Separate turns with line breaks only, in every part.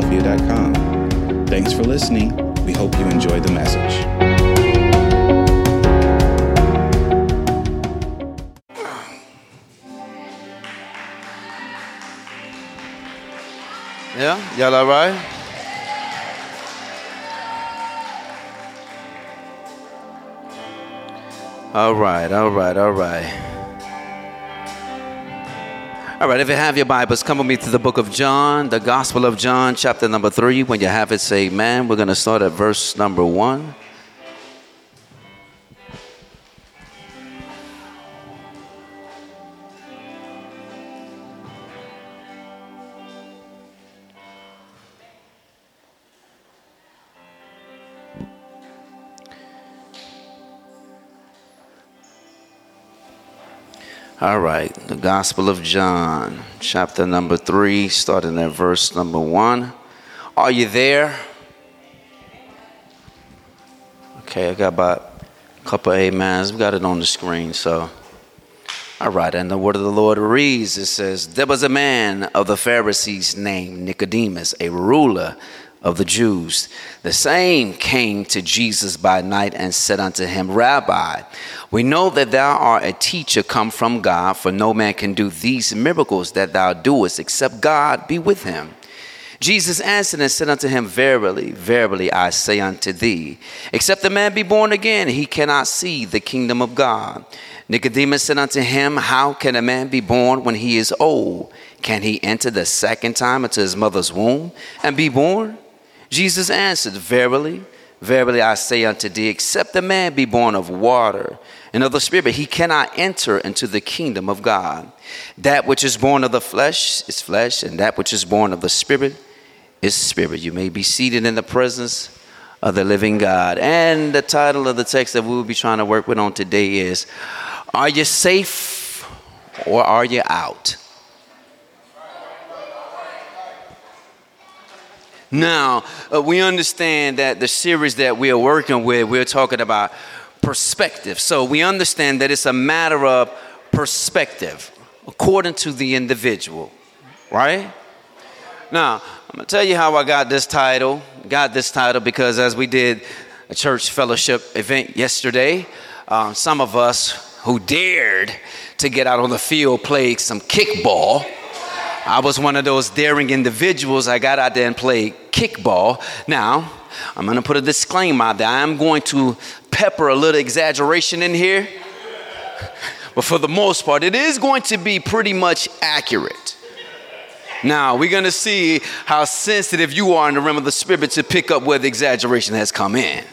churchofphiladelphia.com. Thanks for listening. We hope you enjoy the message.
Yeah, y'all all right? All right, all right, all right. All right, if you have your Bibles, come with me to the book of John, the Gospel of John, chapter number three. When you have it, say amen. We're going to start at verse number one. All right, the Gospel of John, chapter number three, starting at verse number one. Are you there? Okay, I got about a couple of amens. We got it on the screen, so. All right, and the word of the Lord reads it says, There was a man of the Pharisees named Nicodemus, a ruler of the Jews. The same came to Jesus by night and said unto him, Rabbi, we know that thou art a teacher come from God, for no man can do these miracles that thou doest except God be with him. Jesus answered and said unto him, Verily, verily, I say unto thee, except a man be born again, he cannot see the kingdom of God. Nicodemus said unto him, How can a man be born when he is old? Can he enter the second time into his mother's womb and be born? Jesus answered, Verily, verily I say unto thee, except a man be born of water and of the Spirit, he cannot enter into the kingdom of God. That which is born of the flesh is flesh, and that which is born of the Spirit is spirit. You may be seated in the presence of the living God. And the title of the text that we will be trying to work with on today is Are you safe or are you out? Now, uh, we understand that the series that we are working with, we're talking about perspective. So we understand that it's a matter of perspective according to the individual, right? Now, I'm going to tell you how I got this title. Got this title because as we did a church fellowship event yesterday, um, some of us who dared to get out on the field played some kickball I was one of those daring individuals. I got out there and played kickball. Now, I'm going to put a disclaimer out there. I'm going to pepper a little exaggeration in here. But for the most part, it is going to be pretty much accurate. Now, we're going to see how sensitive you are in the realm of the spirit to pick up where the exaggeration has come in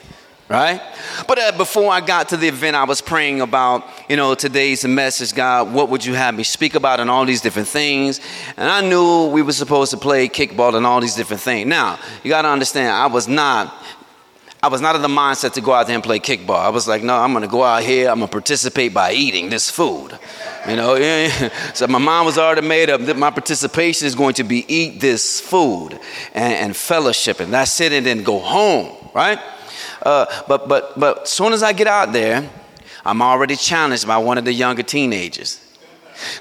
right? But uh, before I got to the event, I was praying about, you know, today's the message, God, what would you have me speak about and all these different things. And I knew we were supposed to play kickball and all these different things. Now, you got to understand, I was not. I was not in the mindset to go out there and play kickball. I was like, no, I'm gonna go out here, I'm gonna participate by eating this food. You know, so my mind was already made up that my participation is going to be eat this food and, and fellowship, and that's it, and then go home, right? Uh, but but but soon as I get out there, I'm already challenged by one of the younger teenagers.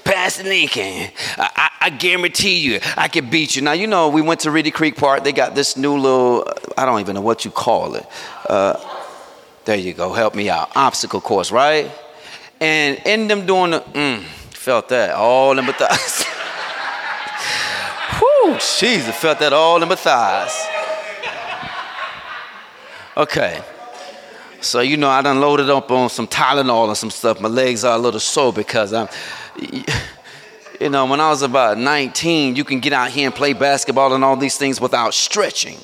Pastor Lincoln, I, I, guarantee you, I can beat you. Now, you know, we went to Reedy Creek Park. They got this new little, I don't even know what you call it. Uh, there you go, help me out. Obstacle course, right? And in them doing the, mm, felt that all in my thighs. Whew, Jesus, felt that all in my thighs. Okay. So, you know, I done loaded up on some Tylenol and some stuff. My legs are a little sore because I'm, you know, when I was about 19, you can get out here and play basketball and all these things without stretching.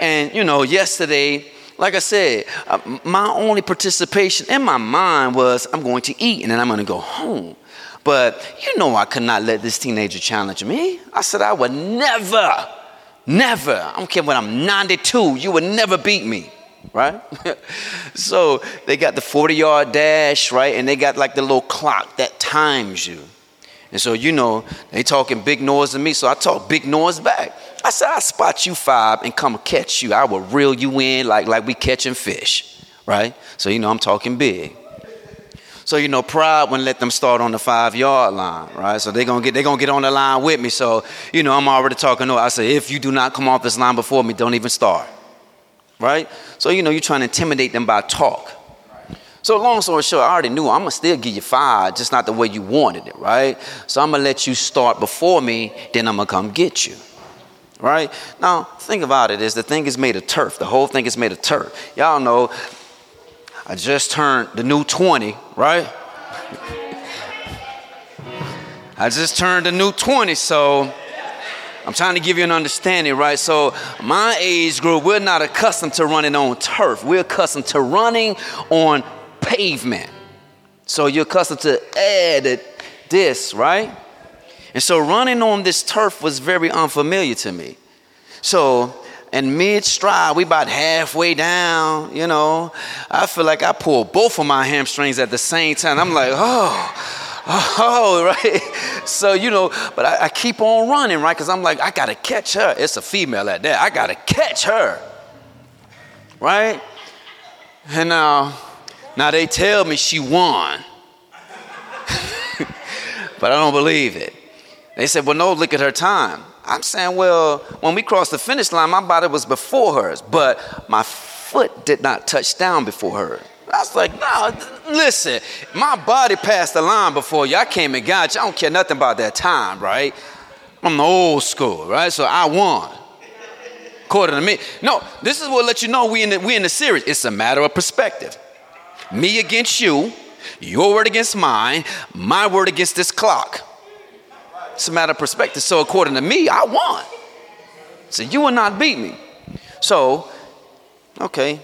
And, you know, yesterday, like I said, uh, my only participation in my mind was I'm going to eat and then I'm going to go home. But you know, I could not let this teenager challenge me. I said, I would never, never, I don't care when I'm 92, you would never beat me right? so they got the 40 yard dash, right? And they got like the little clock that times you. And so, you know, they talking big noise to me, so I talk big noise back. I said, I'll spot you five and come catch you. I will reel you in like, like we catching fish, right? So, you know, I'm talking big. So you know, pride wouldn't let them start on the five yard line, right? So they're gonna get they're gonna get on the line with me. So you know, I'm already talking. No, I say if you do not come off this line before me, don't even start, right? So you know, you're trying to intimidate them by talk. So long story short, I already knew I'm gonna still give you five, just not the way you wanted it, right? So I'm gonna let you start before me, then I'm gonna come get you. Right? Now, think about it is the thing is made of turf. The whole thing is made of turf. Y'all know I just turned the new 20, right? I just turned the new 20, so I'm trying to give you an understanding, right? So, my age group, we're not accustomed to running on turf. We're accustomed to running on pavement. So you're accustomed to add this, right? And so running on this turf was very unfamiliar to me. So in mid stride, we about halfway down, you know. I feel like I pulled both of my hamstrings at the same time. I'm like, oh, oh, right. So, you know, but I, I keep on running, right? Because I'm like, I gotta catch her. It's a female at that. I gotta catch her. Right? And now, uh, now they tell me she won. but I don't believe it. They said, well, no, look at her time. I'm saying, well, when we crossed the finish line, my body was before hers, but my foot did not touch down before hers. I was like, no, listen, my body passed the line before you. I came and got you. I don't care nothing about that time, right? I'm the old school, right? So I won. According to me. No, this is what let you know we in the, we in the series. It's a matter of perspective me against you, your word against mine, my word against this clock. It's a matter of perspective. So, according to me, I won. So, you will not beat me. So, okay.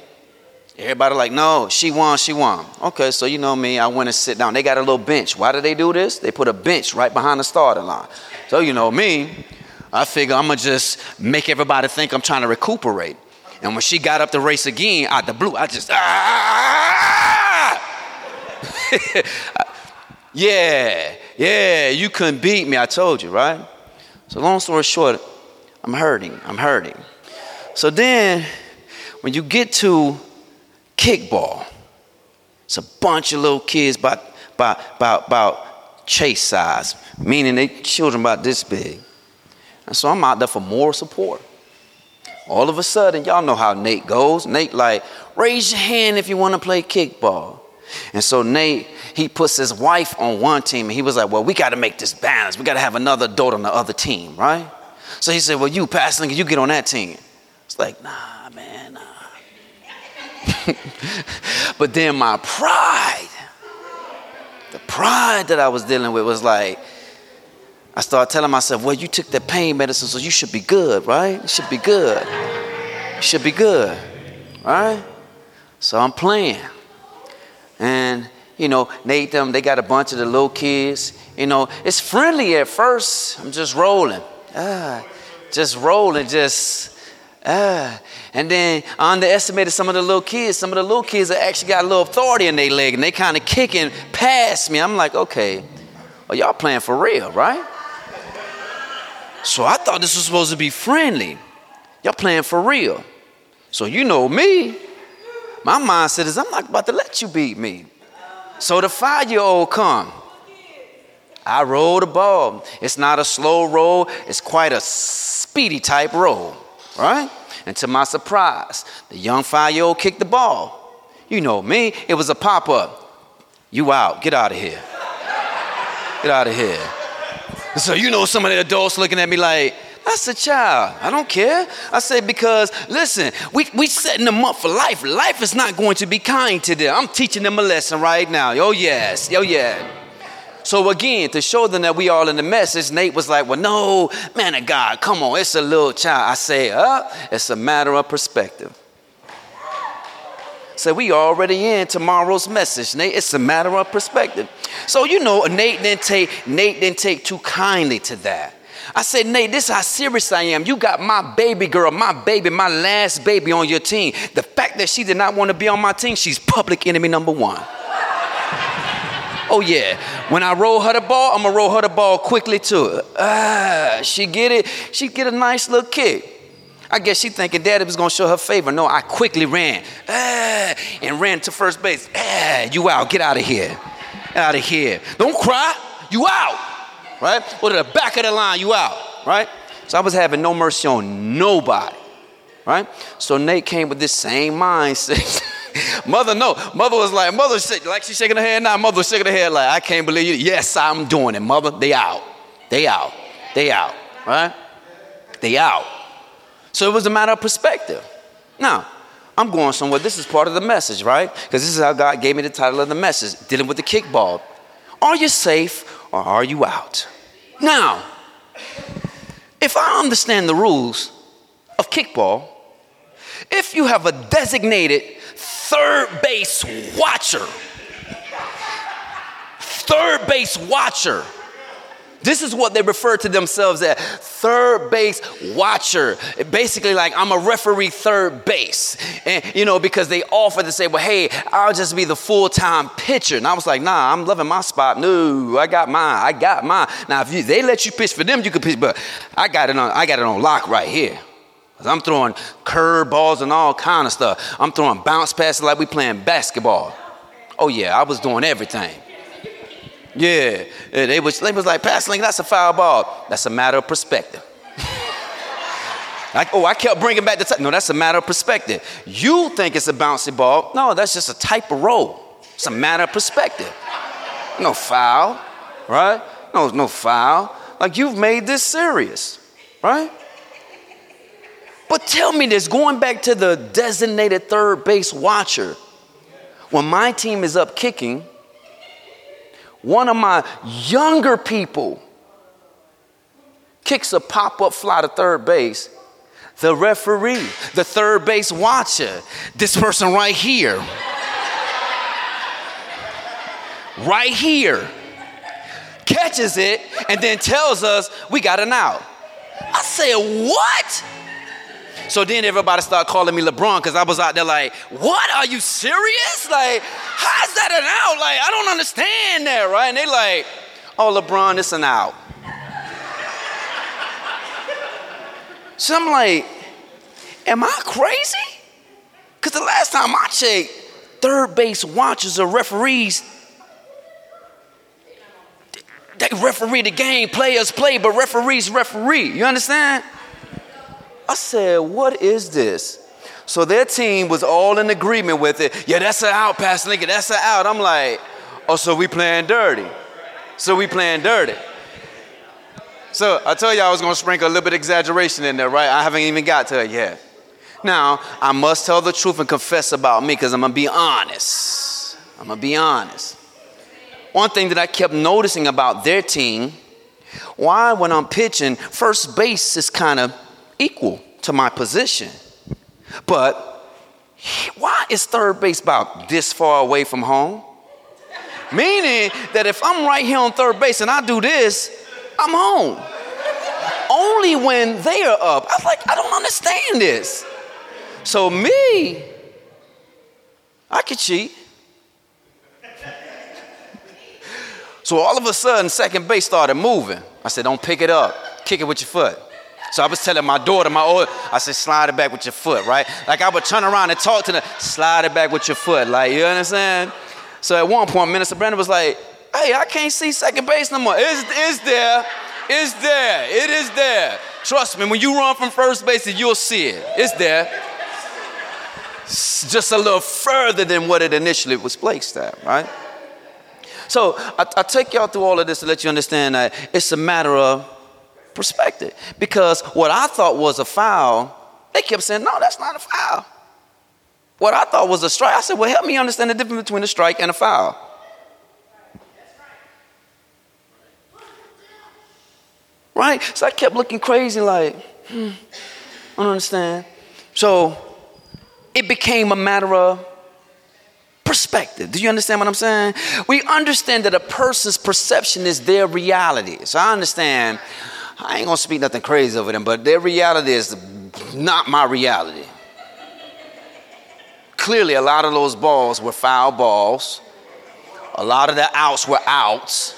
Everybody like, no, she won, she won. Okay, so you know me, I went and sit down. They got a little bench. Why do they do this? They put a bench right behind the starting line. So you know me, I figure I'm gonna just make everybody think I'm trying to recuperate. And when she got up to race again, out the blue, I just ah! yeah, yeah, you couldn't beat me, I told you, right? So, long story short, I'm hurting, I'm hurting. So then, when you get to kickball, it's a bunch of little kids about, about, about, about chase size, meaning they children about this big. And so I'm out there for moral support. All of a sudden, y'all know how Nate goes. Nate like, raise your hand if you want to play kickball. And so Nate, he puts his wife on one team and he was like, Well, we got to make this balance. We got to have another adult on the other team, right? So he said, Well, you, Pastor you get on that team. It's like, Nah, man. but then my pride, the pride that I was dealing with was like, I started telling myself, Well, you took the pain medicine, so you should be good, right? You should be good. You should be good, right? So I'm playing. And, you know, Nate, them, they got a bunch of the little kids. You know, it's friendly at first. I'm just rolling. Ah, just rolling, just, ah. And then I underestimated some of the little kids. Some of the little kids actually got a little authority in their leg and they kind of kicking past me. I'm like, okay, well, y'all playing for real, right? So I thought this was supposed to be friendly. Y'all playing for real. So you know me. My mindset is I'm not about to let you beat me. So the five year old come. I roll the ball. It's not a slow roll, it's quite a speedy type roll, right? And to my surprise, the young five year old kicked the ball. You know me, it was a pop up. You out, get out of here. Get out of here. So, you know, some of the adults looking at me like, that's a child. I don't care. I say because listen, we we setting them up for life. Life is not going to be kind to them. I'm teaching them a lesson right now. Oh yes, oh yeah. So again, to show them that we all in the message, Nate was like, "Well, no, man of God, come on, it's a little child." I say, "Uh, it's a matter of perspective." So we already in tomorrow's message, Nate. It's a matter of perspective. So you know, Nate didn't take Nate didn't take too kindly to that. I said, Nate, this is how serious I am. You got my baby girl, my baby, my last baby on your team. The fact that she did not want to be on my team, she's public enemy number one. Oh yeah, when I roll her the ball, I'm gonna roll her the ball quickly too. Ah, she get it. She get a nice little kick. I guess she thinking daddy was gonna show her favor. No, I quickly ran ah, and ran to first base. Ah, you out, get out of here. out of here. Don't cry. You out. Right? Or to the back of the line, you out. Right? So I was having no mercy on nobody. Right? So Nate came with this same mindset. mother, no. Mother was like, mother, like she's shaking her head now. Mother was shaking her head like, I can't believe you. Yes, I'm doing it. Mother, they out. They out. They out. Right? They out. So it was a matter of perspective. Now, I'm going somewhere. This is part of the message, right? Because this is how God gave me the title of the message dealing with the kickball. Are you safe or are you out? Now, if I understand the rules of kickball, if you have a designated third base watcher, third base watcher, this is what they refer to themselves as third base watcher. Basically, like I'm a referee third base. And, you know, because they offered to say, well, hey, I'll just be the full time pitcher. And I was like, nah, I'm loving my spot. No, I got mine. I got mine. Now, if you, they let you pitch for them, you can pitch, but I got it on, I got it on lock right here. I'm throwing curve balls and all kind of stuff. I'm throwing bounce passes like we playing basketball. Oh yeah, I was doing everything. Yeah, they was, they was like, Pastor Lincoln, that's a foul ball. That's a matter of perspective. like, oh, I kept bringing back the t- no, that's a matter of perspective. You think it's a bouncy ball. No, that's just a type of roll. It's a matter of perspective. No foul, right? No, no foul. Like you've made this serious, right? But tell me this, going back to the designated third base watcher, when my team is up kicking, one of my younger people kicks a pop up fly to third base. The referee, the third base watcher, this person right here, right here, catches it and then tells us we got an out. I said, What? So then everybody started calling me LeBron because I was out there like, what? Are you serious? Like, how's that an out? Like, I don't understand that, right? And they like, oh, LeBron, it's an out. so I'm like, am I crazy? Because the last time I checked, third base watchers or referees, they referee the game, players play, but referees referee. You understand? I said, What is this? So their team was all in agreement with it. Yeah, that's an out, Pastor Lincoln. That's an out. I'm like, oh, so we playing dirty. So we playing dirty. So I told you I was gonna sprinkle a little bit of exaggeration in there, right? I haven't even got to it yet. Now, I must tell the truth and confess about me because I'm gonna be honest. I'm gonna be honest. One thing that I kept noticing about their team, why when I'm pitching, first base is kind of equal to my position. But why is third base about this far away from home? Meaning that if I'm right here on third base and I do this, I'm home. Only when they are up. I was like, I don't understand this. So me, I could cheat. So all of a sudden, second base started moving. I said, don't pick it up. Kick it with your foot. So I was telling my daughter, my old, I said, slide it back with your foot, right? Like I would turn around and talk to them, slide it back with your foot. Like, you understand? So at one point, Minister Brandon was like, hey, I can't see second base no more. It's, it's there. It's there. It is there. Trust me, when you run from first base, you'll see it. It's there. Just a little further than what it initially was placed at, right? So I, I take y'all through all of this to let you understand that it's a matter of perspective. Because what I thought was a foul, they kept saying, no, that's not a foul. What I thought was a strike, I said, well, help me understand the difference between a strike and a foul. Right? So I kept looking crazy, like, hmm, I don't understand. So it became a matter of perspective. Do you understand what I'm saying? We understand that a person's perception is their reality. So I understand I ain't gonna speak nothing crazy over them, but their reality is not my reality. Clearly, a lot of those balls were foul balls. A lot of the outs were outs.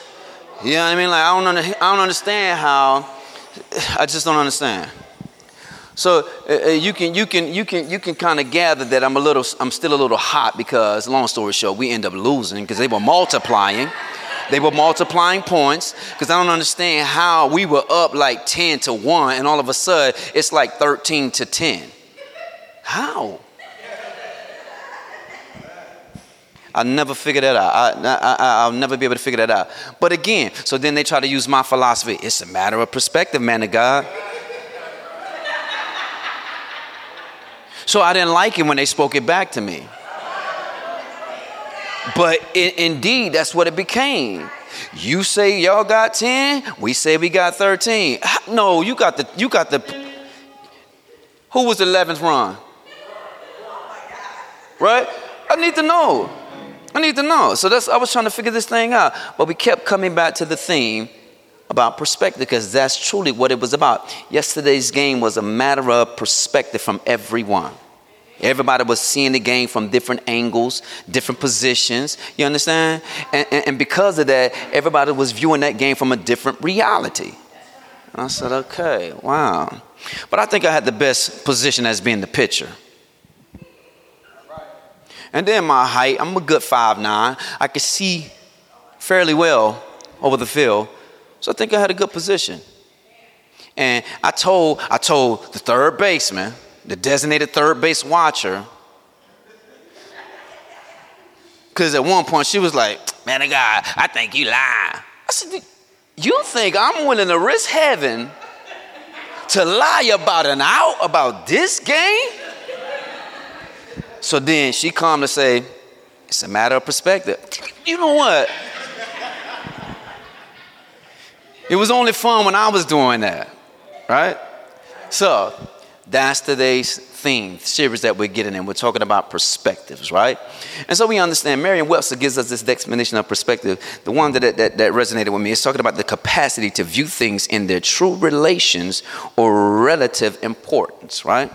You know what I mean? Like I don't, under, I don't understand how. I just don't understand. So uh, uh, you can you can you can you can kind of gather that I'm a little I'm still a little hot because long story short we end up losing because they were multiplying. They were multiplying points because I don't understand how we were up like 10 to 1 and all of a sudden it's like 13 to 10. How? I'll never figure that out. I, will never be able to figure that out. But again, so then they try to use my philosophy. It's a matter of perspective, man of God. So I didn't like it when they spoke it back to me. But indeed, that's what it became. You say y'all got 10, we say we got 13. No, you got the you got the Who was the 11th run? Right? I need to know. I need to know. So that's I was trying to figure this thing out. But we kept coming back to the theme about perspective because that's truly what it was about. Yesterday's game was a matter of perspective from everyone. Everybody was seeing the game from different angles, different positions. You understand? And, and, and because of that, everybody was viewing that game from a different reality. And I said, okay, wow. But I think I had the best position as being the pitcher. And then my height, I'm a good five nine. I could see fairly well over the field. So I think I had a good position. And I told, I told the third baseman, the designated third base watcher, because at one point she was like, man, God, I think you lie. I said, you think I'm willing to risk heaven to lie about an out about this game? So then she come to say, it's a matter of perspective. You know what? It was only fun when I was doing that, right? So that's today's theme, series that we're getting in. We're talking about perspectives, right? And so we understand Merriam Webster gives us this definition of perspective. The one that, that, that resonated with me is talking about the capacity to view things in their true relations or relative importance, right?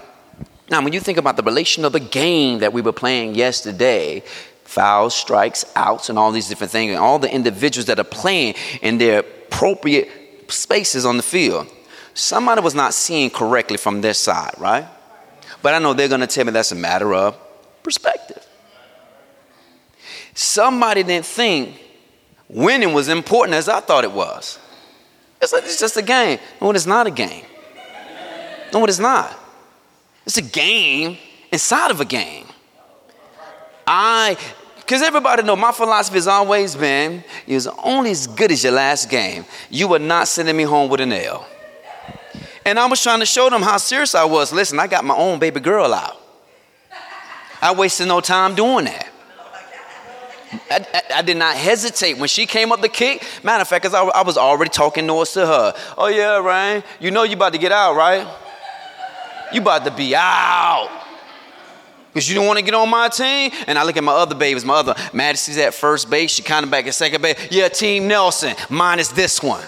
Now, when you think about the relation of the game that we were playing yesterday, fouls, strikes, outs, and all these different things, and all the individuals that are playing in their appropriate spaces on the field, somebody was not seeing correctly from their side, right? But I know they're going to tell me that's a matter of perspective. Somebody didn't think winning was important as I thought it was. It's, like, it's just a game. No, it's not a game. No, it is not. It's a game inside of a game. I, because everybody know my philosophy has always been, you're only as good as your last game. You were not sending me home with an L. And I was trying to show them how serious I was. Listen, I got my own baby girl out. I wasted no time doing that. I, I, I, did not hesitate when she came up the kick. Matter of fact, cause I, I was already talking noise to her. Oh yeah, Ryan, you know you about to get out, right? You about to be out. Because you don't want to get on my team. And I look at my other babies, my other Majesty's at first base, she kind of back at second base. Yeah, Team Nelson, mine is this one.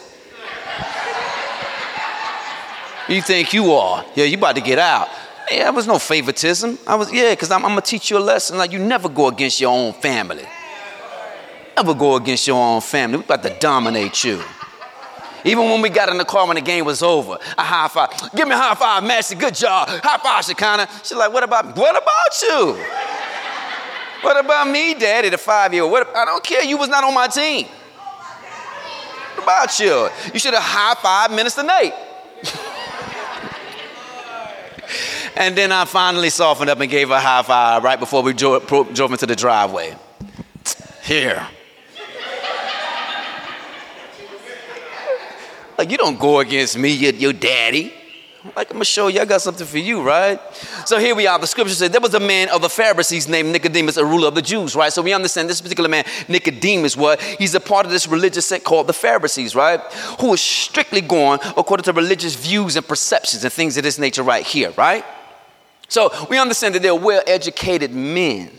You think you are? Yeah, you about to get out. Yeah, there was no favoritism. I was, yeah, because I'm, I'm, gonna teach you a lesson. Like you never go against your own family. Never go against your own family. We about to dominate you. Even when we got in the car when the game was over, a high five. Give me a high five, Massey. Good job. High five, Shekinah. She's like, what about, me? what about you? What about me, Daddy, the five-year-old? What, I don't care. You was not on my team. What about you? You should have high five Minister Nate. and then I finally softened up and gave her a high five right before we drove, drove into the driveway. Here. Like, you don't go against me, your, your daddy. Like, I'm gonna show you, I got something for you, right? So here we are. The scripture says there was a man of the Pharisees named Nicodemus, a ruler of the Jews, right? So we understand this particular man, Nicodemus, what? He's a part of this religious sect called the Pharisees, right? Who is strictly going according to religious views and perceptions and things of this nature right here, right? So we understand that they're well educated men.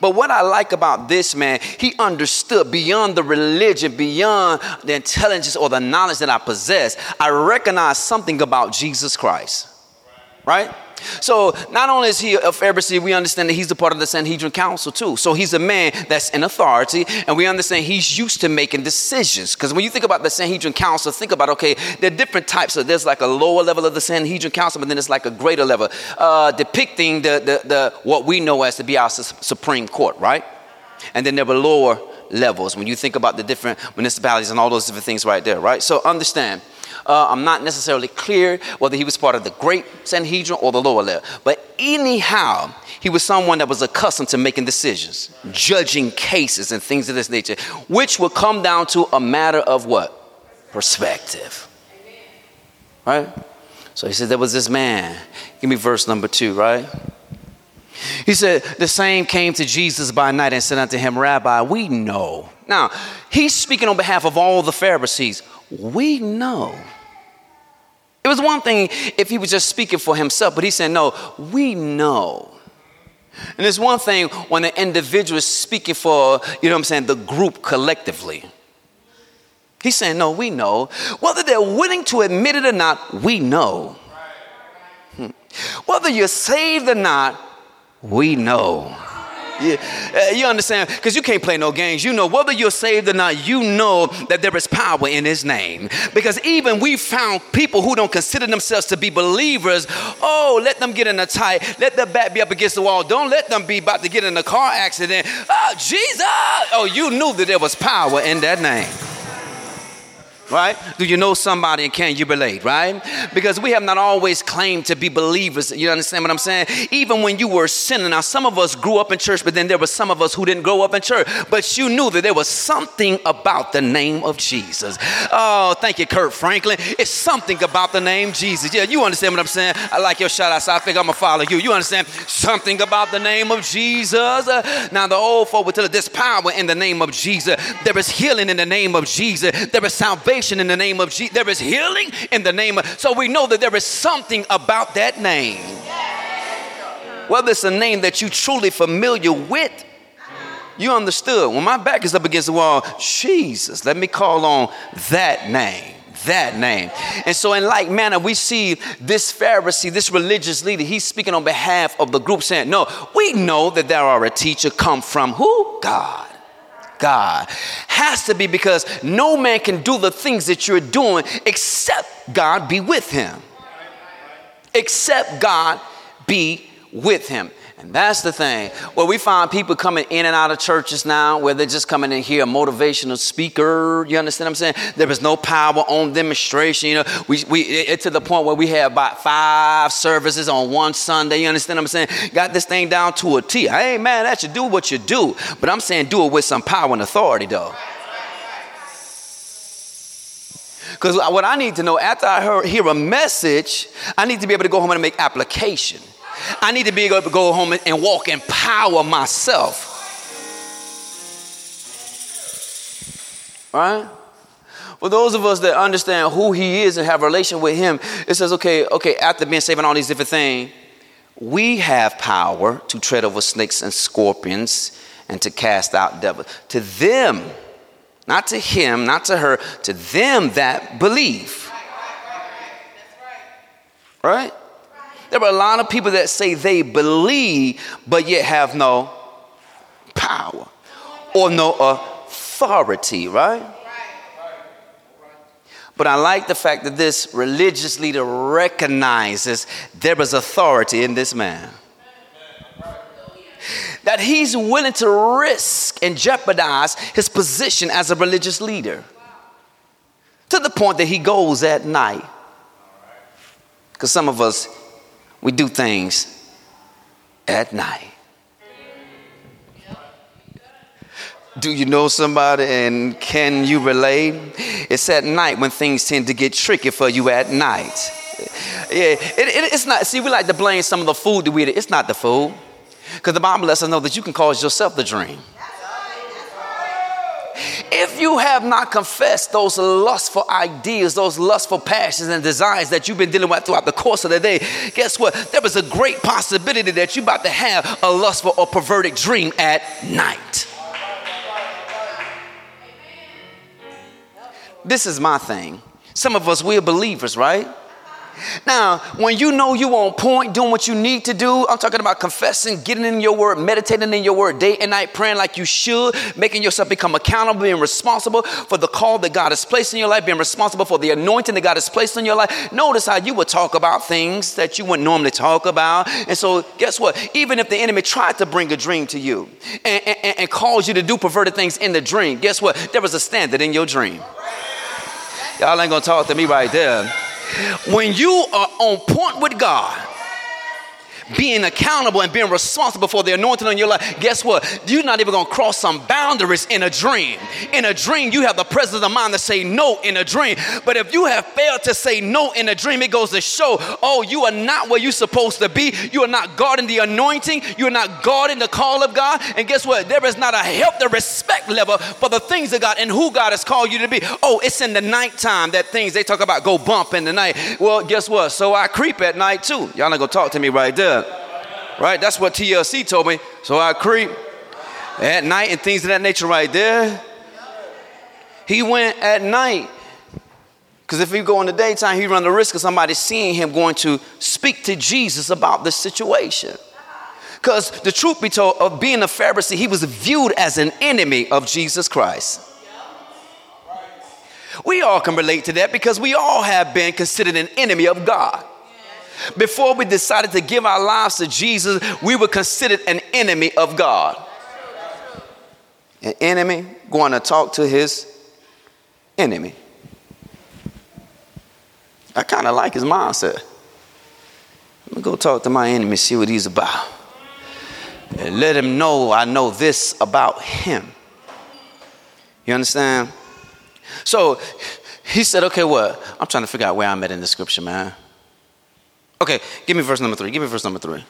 But what I like about this man, he understood beyond the religion, beyond the intelligence or the knowledge that I possess. I recognize something about Jesus Christ. Right? So not only is he a Pharisee, we understand that he's a part of the Sanhedrin Council too. So he's a man that's in authority, and we understand he's used to making decisions. Because when you think about the Sanhedrin Council, think about okay, there are different types of. There's like a lower level of the Sanhedrin Council, but then it's like a greater level, uh, depicting the, the the what we know as to be our Supreme Court, right? And then there were lower levels when you think about the different municipalities and all those different things right there, right? So understand uh, I'm not necessarily clear whether he was part of the great Sanhedrin or the lower level. But anyhow, he was someone that was accustomed to making decisions, judging cases, and things of this nature, which would come down to a matter of what? Perspective. Right? So he said, There was this man. Give me verse number two, right? He said, The same came to Jesus by night and said unto him, Rabbi, we know. Now, he's speaking on behalf of all the Pharisees. We know it was one thing if he was just speaking for himself, but he said, No, we know. And it's one thing when an individual is speaking for, you know what I'm saying, the group collectively. He's saying, No, we know. Whether they're willing to admit it or not, we know. Hmm. Whether you're saved or not, we know. Yeah, uh, you understand? Because you can't play no games. You know, whether you're saved or not, you know that there is power in His name. Because even we found people who don't consider themselves to be believers. Oh, let them get in a tight. Let their back be up against the wall. Don't let them be about to get in a car accident. Oh, Jesus! Oh, you knew that there was power in that name right? Do you know somebody and can you relate, right? Because we have not always claimed to be believers. You understand what I'm saying? Even when you were sinning. Now, some of us grew up in church, but then there were some of us who didn't grow up in church. But you knew that there was something about the name of Jesus. Oh, thank you, Kirk Franklin. It's something about the name Jesus. Yeah, you understand what I'm saying? I like your shout out, so I think I'm gonna follow you. You understand? Something about the name of Jesus. Uh, now, the old folk would tell us there's power in the name of Jesus. There is healing in the name of Jesus. There is salvation salvation in the name of Jesus. There is healing in the name of, so we know that there is something about that name. Whether it's a name that you truly familiar with, you understood. When my back is up against the wall, Jesus, let me call on that name that name. And so, in like manner, we see this Pharisee, this religious leader, he's speaking on behalf of the group, saying, No, we know that there are a teacher come from who? God. God. Has to be because no man can do the things that you're doing except God be with him. Except God be with him. And that's the thing. Well, we find people coming in and out of churches now where they're just coming in here, a motivational speaker. You understand what I'm saying? There is no power on demonstration. You know, we, we it's to the point where we have about five services on one Sunday. You understand what I'm saying? Got this thing down to a T. I ain't mad at you. Do what you do. But I'm saying do it with some power and authority, though. Because what I need to know after I hear, hear a message, I need to be able to go home and make application. I need to be able to go home and walk in power myself. Right? For those of us that understand who he is and have a relation with him, it says, okay, okay, after being saved and all these different things, we have power to tread over snakes and scorpions and to cast out devils. To them, not to him, not to her, to them that believe. Right? There are a lot of people that say they believe, but yet have no power or no authority, right? But I like the fact that this religious leader recognizes there is authority in this man. That he's willing to risk and jeopardize his position as a religious leader to the point that he goes at night. Because some of us we do things at night. Do you know somebody and can you relate? It's at night when things tend to get tricky for you at night. Yeah, it, it, it's not, see, we like to blame some of the food that we eat. It's not the food. Because the Bible lets us know that you can cause yourself the dream. If you have not confessed those lustful ideas, those lustful passions and desires that you've been dealing with throughout the course of the day, guess what? There is a great possibility that you're about to have a lustful or perverted dream at night. This is my thing. Some of us, we're believers, right? Now, when you know you on point, doing what you need to do, I'm talking about confessing, getting in your word, meditating in your word day and night, praying like you should, making yourself become accountable, being responsible for the call that God has placed in your life, being responsible for the anointing that God has placed in your life. Notice how you would talk about things that you wouldn't normally talk about. And so, guess what? Even if the enemy tried to bring a dream to you and, and, and cause you to do perverted things in the dream, guess what? There was a standard in your dream. Y'all ain't gonna talk to me right there. When you are on point with God, being accountable and being responsible for the anointing on your life, guess what? You're not even gonna cross some boundaries in a dream. In a dream, you have the presence of mind to say no in a dream. But if you have failed to say no in a dream, it goes to show, oh, you are not where you're supposed to be. You are not guarding the anointing. You are not guarding the call of God. And guess what? There is not a healthy respect level for the things of God and who God has called you to be. Oh, it's in the nighttime that things they talk about go bump in the night. Well, guess what? So I creep at night too. Y'all not gonna talk to me right there. Right? That's what TLC told me. So I creep at night and things of that nature right there. He went at night. Because if he go in the daytime, he run the risk of somebody seeing him going to speak to Jesus about the situation. Because the truth be told, of being a Pharisee, he was viewed as an enemy of Jesus Christ. We all can relate to that because we all have been considered an enemy of God. Before we decided to give our lives to Jesus, we were considered an enemy of God. An enemy going to talk to his enemy. I kind of like his mindset. Let me go talk to my enemy, see what he's about. And let him know I know this about him. You understand? So he said, okay, what? I'm trying to figure out where I'm at in the scripture, man. Okay, give me verse number three. Give me verse number three.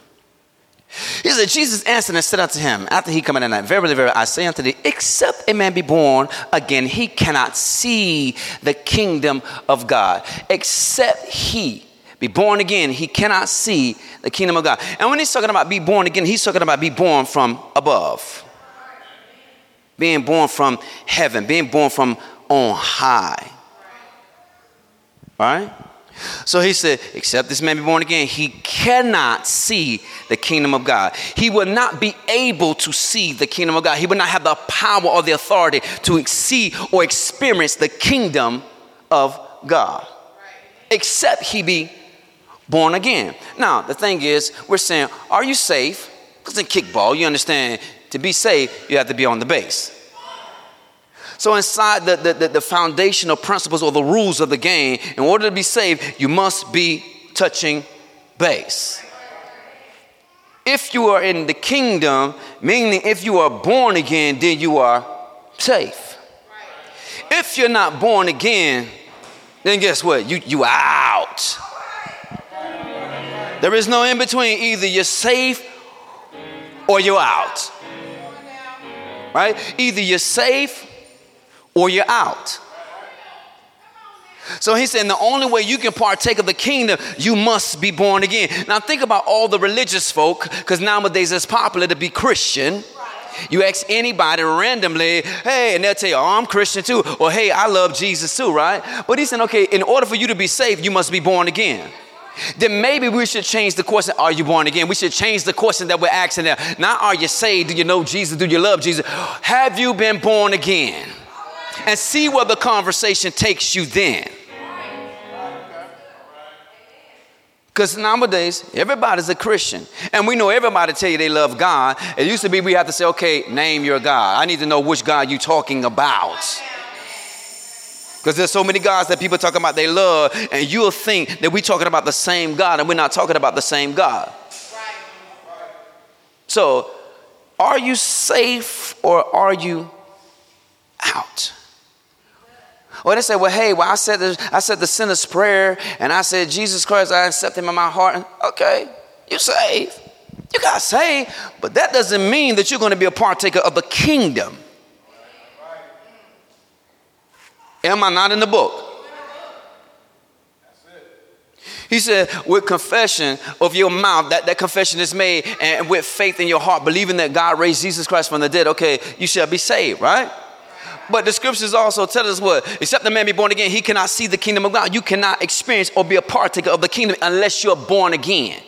He said, Jesus answered and said unto him, after he come in at night, Verily, verily, I say unto thee, except a man be born again, he cannot see the kingdom of God. Except he be born again, he cannot see the kingdom of God. And when he's talking about be born again, he's talking about be born from above. Being born from heaven, being born from on high. Right? So he said, except this man be born again, he cannot see the kingdom of God. He will not be able to see the kingdom of God. He will not have the power or the authority to see or experience the kingdom of God. Except he be born again. Now, the thing is, we're saying, are you safe? Because in kickball, you understand, to be safe, you have to be on the base. So, inside the, the, the, foundational principles or the rules of the game, in order to be saved, you must be touching base. If you are in the kingdom, meaning if you are born again, then you are safe. If you're not born again, then guess what? You, you out. There is no in between. Either you're safe or you're out. Right? Either you're safe or you're out. So he's saying the only way you can partake of the kingdom, you must be born again. Now think about all the religious folk, because nowadays it's popular to be Christian. You ask anybody randomly, hey, and they'll tell you, oh, I'm Christian too, or hey, I love Jesus too, right? But he's saying, okay, in order for you to be saved, you must be born again. Then maybe we should change the question, are you born again? We should change the question that we're asking now. Not are you saved? Do you know Jesus? Do you love Jesus? Have you been born again? And see where the conversation takes you then. Because nowadays, everybody's a Christian. And we know everybody tell you they love God. It used to be we have to say, okay, name your God. I need to know which God you're talking about. Because there's so many gods that people talk about they love, and you'll think that we're talking about the same God, and we're not talking about the same God. So, are you safe or are you out? Or they say, well, hey, well, I said the, I said the sinner's prayer, and I said, Jesus Christ, I accept him in my heart. Okay, you saved. You got saved, but that doesn't mean that you're going to be a partaker of the kingdom. Am I not in the book? He said, with confession of your mouth, that, that confession is made, and with faith in your heart, believing that God raised Jesus Christ from the dead, okay, you shall be saved, right? But the scriptures also tell us what? Except the man be born again, he cannot see the kingdom of God. You cannot experience or be a partaker of the kingdom unless you're born again.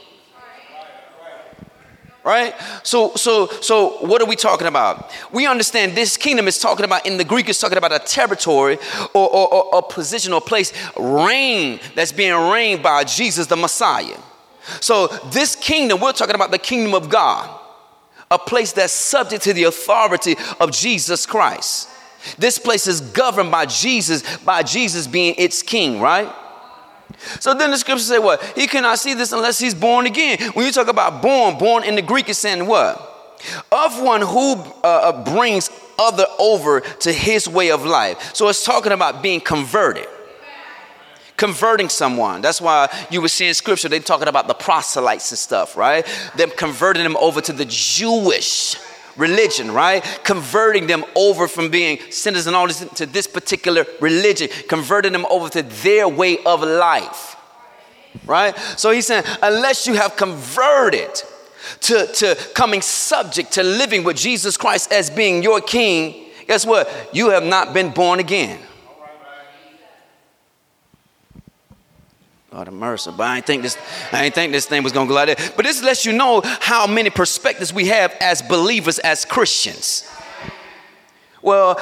Right? So, so, so, what are we talking about? We understand this kingdom is talking about in the Greek is talking about a territory or, or, or a position or place, reign that's being reigned by Jesus the Messiah. So, this kingdom, we're talking about the kingdom of God, a place that's subject to the authority of Jesus Christ. This place is governed by Jesus, by Jesus being its king, right? So then the scripture say what? He cannot see this unless he's born again. When you talk about born, born in the Greek is saying what? Of one who uh, uh, brings other over to his way of life. So it's talking about being converted. Converting someone. That's why you were seeing scripture, they talking about the proselytes and stuff, right? Them converting them over to the Jewish religion, right? Converting them over from being sinners and all this to this particular religion, converting them over to their way of life, right? So he's saying, unless you have converted to, to coming subject to living with Jesus Christ as being your king, guess what? You have not been born again. Lord of mercy. But I ain't think this, I ain't think this thing was gonna go like that. But this lets you know how many perspectives we have as believers, as Christians. Well,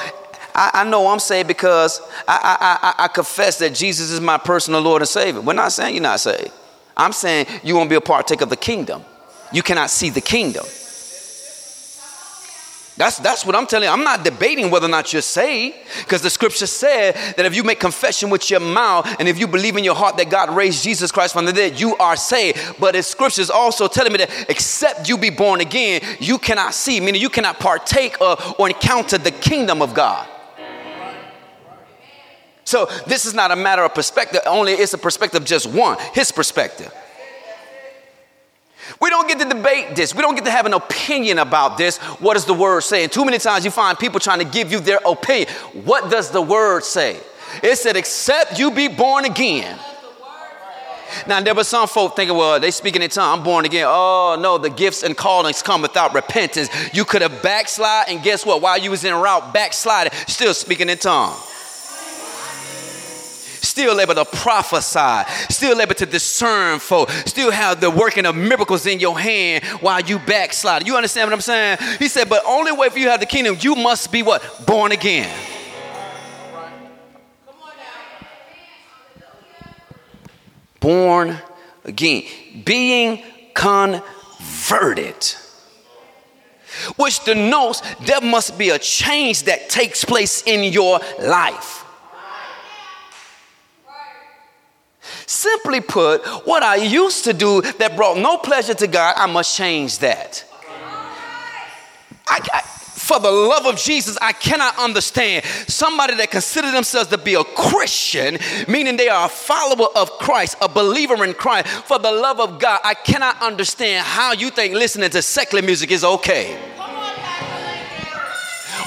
I, I know I'm saved because I, I, I, I confess that Jesus is my personal Lord and Savior. We're not saying you're not saved. I'm saying you won't be a partaker of the kingdom. You cannot see the kingdom. That's, that's what I'm telling you. I'm not debating whether or not you're saved because the scripture said that if you make confession with your mouth and if you believe in your heart that God raised Jesus Christ from the dead, you are saved. But the scripture is also telling me that except you be born again, you cannot see, meaning you cannot partake of or encounter the kingdom of God. So this is not a matter of perspective, only it's a perspective just one, his perspective. We don't get to debate this. We don't get to have an opinion about this. What does the word say? And too many times you find people trying to give you their opinion. What does the word say? It said, except you be born again. Now there were some folk thinking, well, they speaking in tongue. I'm born again. Oh no, the gifts and callings come without repentance. You could have backslide, and guess what? While you was in route, backsliding, still speaking in tongue still able to prophesy, still able to discern folk, still have the working of miracles in your hand while you backslide. You understand what I'm saying? He said, but only way for you to have the kingdom, you must be what? Born again. Born again. Being converted which denotes there must be a change that takes place in your life. Simply put, what I used to do that brought no pleasure to God, I must change that. I, I, for the love of Jesus, I cannot understand somebody that considers themselves to be a Christian, meaning they are a follower of Christ, a believer in Christ. For the love of God, I cannot understand how you think listening to secular music is okay.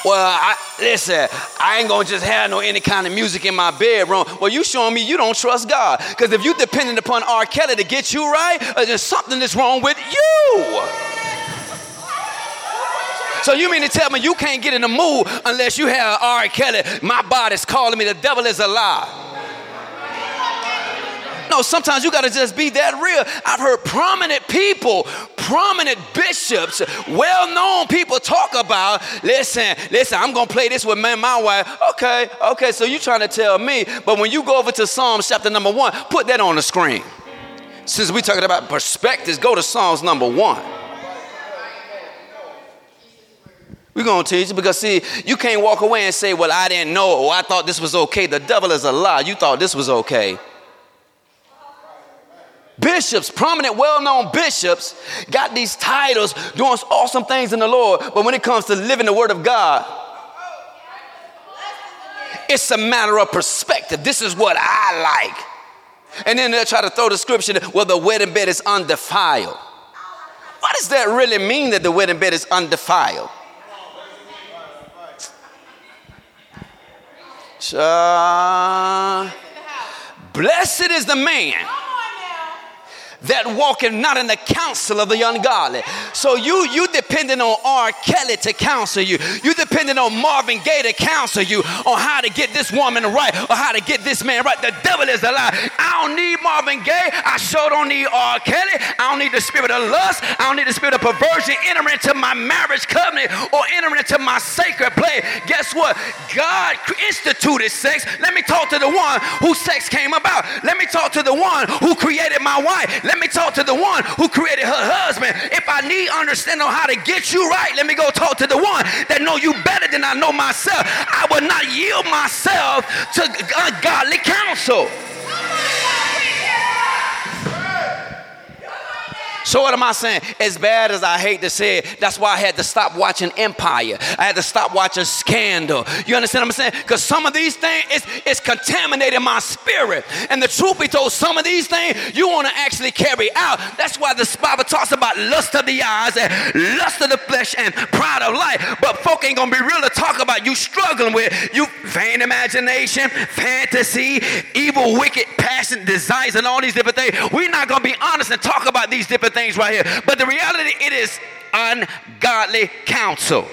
Well, I, listen, I ain't gonna just have no any kind of music in my bedroom. Well, you showing me you don't trust God. Because if you dependent upon R. Kelly to get you right, uh, there's something that's wrong with you. So you mean to tell me you can't get in the mood unless you have R. Kelly? My body's calling me. The devil is a lie. No, sometimes you got to just be that real. I've heard prominent people, prominent bishops, well known people talk about, listen, listen, I'm going to play this with me my wife. Okay, okay, so you trying to tell me, but when you go over to Psalms chapter number one, put that on the screen. Since we're talking about perspectives, go to Psalms number one. We're going to teach you because, see, you can't walk away and say, Well, I didn't know, or I thought this was okay. The devil is a lie. You thought this was okay bishops, prominent, well known bishops, got these titles, doing awesome things in the Lord, but when it comes to living the Word of God, it's a matter of perspective. This is what I like. And then they'll try to throw the scripture, well, the wedding bed is undefiled. What does that really mean that the wedding bed is undefiled? Uh, blessed is the man that walketh not in the counsel of the ungodly. So you you depending on R. Kelly to counsel you. You depending on Marvin Gaye to counsel you on how to get this woman right or how to get this man right. The devil is a lie. I don't need Marvin Gaye. I sure don't need R. Kelly. I don't need the spirit of lust. I don't need the spirit of perversion entering into my marriage covenant or entering into my sacred place. Guess what? God instituted sex. Let me talk to the one who sex came about. Let me talk to the one who created my wife. Let me talk to the one who created her husband. If I need understanding on how to get you right, let me go talk to the one that know you better than I know myself. I will not yield myself to ungodly counsel. So what am I saying? As bad as I hate to say it, that's why I had to stop watching Empire. I had to stop watching Scandal. You understand what I'm saying? Because some of these things, it's contaminating my spirit. And the truth be told, some of these things you want to actually carry out. That's why the Bible talks about lust of the eyes and lust of the flesh and pride of life. But folk ain't to be real to talk about you struggling with you vain imagination, fantasy, evil, wicked, passion, desires, and all these different things. We're not to be honest and talk about these different things right here. But the reality, it is ungodly counsel.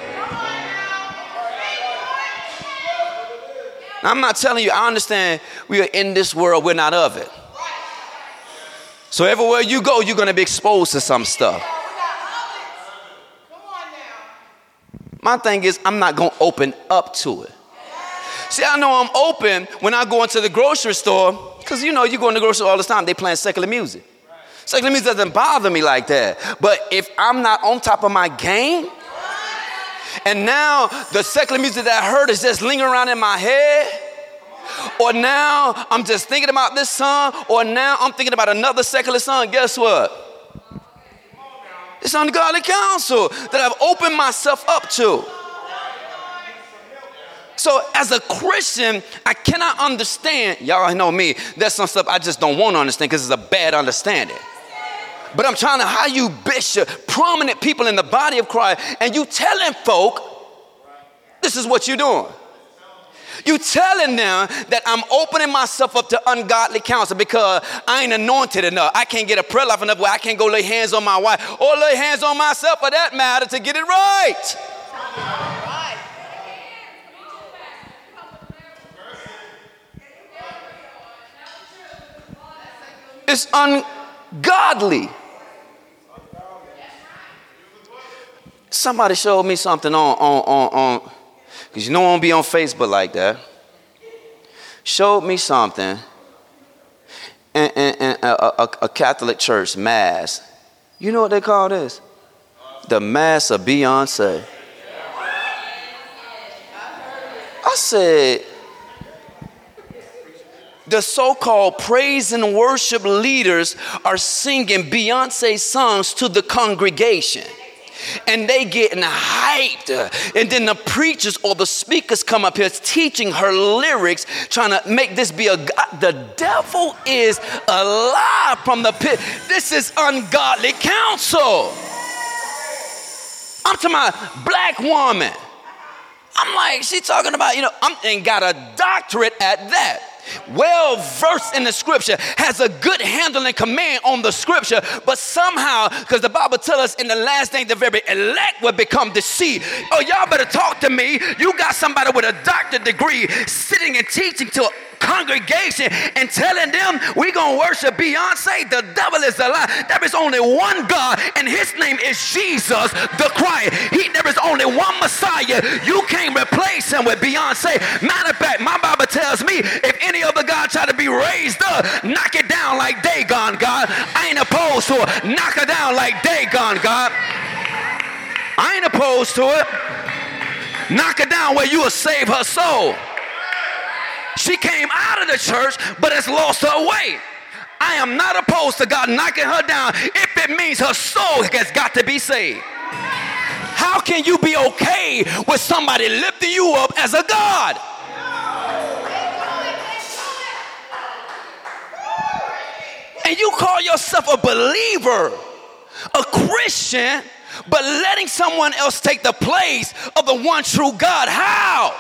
I'm not telling you, I understand we are in this world, we're not of it. So everywhere you go, you're going to be exposed to some stuff. My thing is, I'm not going to open up to it. See, I know I'm open when I go into the grocery store, because you know, you go in the grocery store all the time, they playing secular music. Secular music doesn't bother me like that. But if I'm not on top of my game, and now the secular music that I heard is just lingering around in my head, or now I'm just thinking about this song, or now I'm thinking about another secular song, guess what? It's ungodly counsel that I've opened myself up to. So, as a Christian, I cannot understand. Y'all know me. There's some stuff I just don't want to understand because it's a bad understanding. But I'm trying to hire you bishop, prominent people in the body of Christ, and you telling folk this is what you're doing. You telling them that I'm opening myself up to ungodly counsel because I ain't anointed enough. I can't get a prayer life enough where I can't go lay hands on my wife or lay hands on myself for that matter to get it right. It's ungodly. Somebody showed me something on, on, on, on because you know I won't be on Facebook like that. Showed me something in, in, in a, a, a Catholic church mass. You know what they call this? The Mass of Beyonce. I said, the so called praise and worship leaders are singing Beyonce songs to the congregation and they getting hyped. And then the preachers or the speakers come up here teaching her lyrics, trying to make this be a God. The devil is alive from the pit. This is ungodly counsel. I'm to my black woman. I'm like, she talking about, you know, I'm and got a doctorate at that well versed in the scripture, has a good handle and command on the scripture, but somehow, because the Bible tells us in the last day, the very elect will become deceived. Oh, y'all better talk to me. You got somebody with a doctorate degree sitting and teaching to a congregation and telling them we're to worship Beyonce, the devil is a lie. There is only one God, and his name is Jesus the Christ. He, there is only one Messiah. You can't replace him with Beyonce. Matter of fact, my Bible tells me if any other God try to be raised up, knock it down like Dagon, God. I ain't opposed to it. Knock it down like Dagon, God. I ain't opposed to it. Knock it down where you will save her soul. She came out of the church, but has lost her way. I am not opposed to God knocking her down if it means her soul has got to be saved. How can you be okay with somebody lifting you up as a God? And you call yourself a believer, a Christian, but letting someone else take the place of the one true God. How?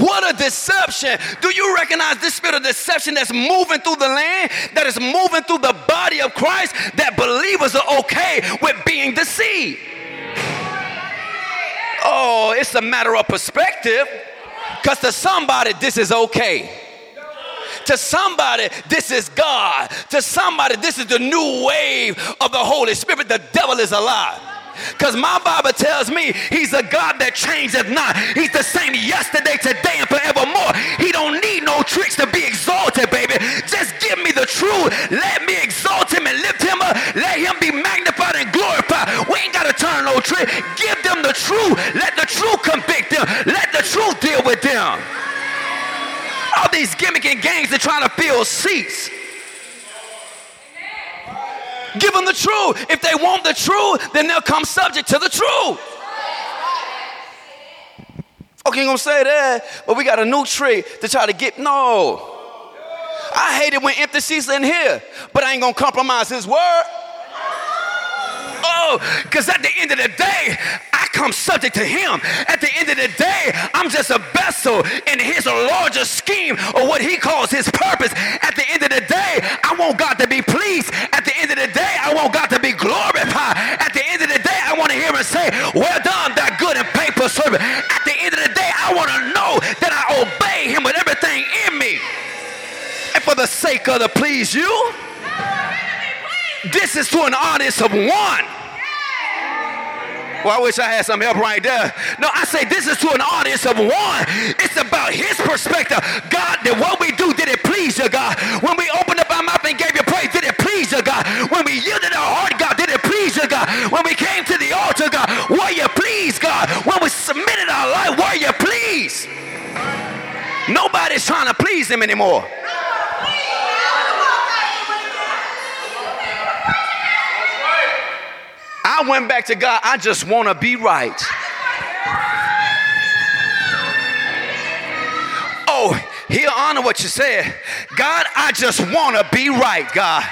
What a deception. Do you recognize this spirit of deception that's moving through the land, that is moving through the body of Christ, that believers are okay with being deceived? Oh, it's a matter of perspective. Because to somebody, this is okay. To somebody, this is God. To somebody, this is the new wave of the Holy Spirit. The devil is alive. Because my Bible tells me he's a God that changeth not. He's the same yesterday, today, and forevermore. He don't need no tricks to be exalted, baby. Just give me the truth. Let me exalt him and lift him up. Let him be magnified and glorified. We ain't got to turn no trick. Give them the truth. Let the truth convict them. Let the truth deal with them. All these gimmick and gangs are trying to fill seats. Give them the truth. If they want the truth, then they'll come subject to the truth. Okay, I'm gonna say that, but we got a new trick to try to get. No. I hate it when empty seats in here, but I ain't gonna compromise his word. Oh, because at the end of the day, I come subject to him. At the end of the day, I'm just a vessel in his larger scheme of what he calls his purpose. At the end of the day, I want God to be pleased. At the end of the day, I want God to be glorified. At the end of the day, I want to hear him say, Well done, that good and faithful servant. At the end of the day, I want to know that I obey him with everything in me. And for the sake of the please you, this is to an audience of one. Well, I wish I had some help right there. No, I say this is to an audience of one. It's about his perspective. God, did what we do, did it please you, God? When we opened up our mouth and gave you praise, did it please you, God? When we yielded our heart, God, did it please you, God? When we came to the altar, God, were you pleased, God? When we submitted our life, were you pleased? Nobody's trying to please him anymore. I went back to God. I just want to be right. Oh, he'll honor what you said. God, I just want to be right, God.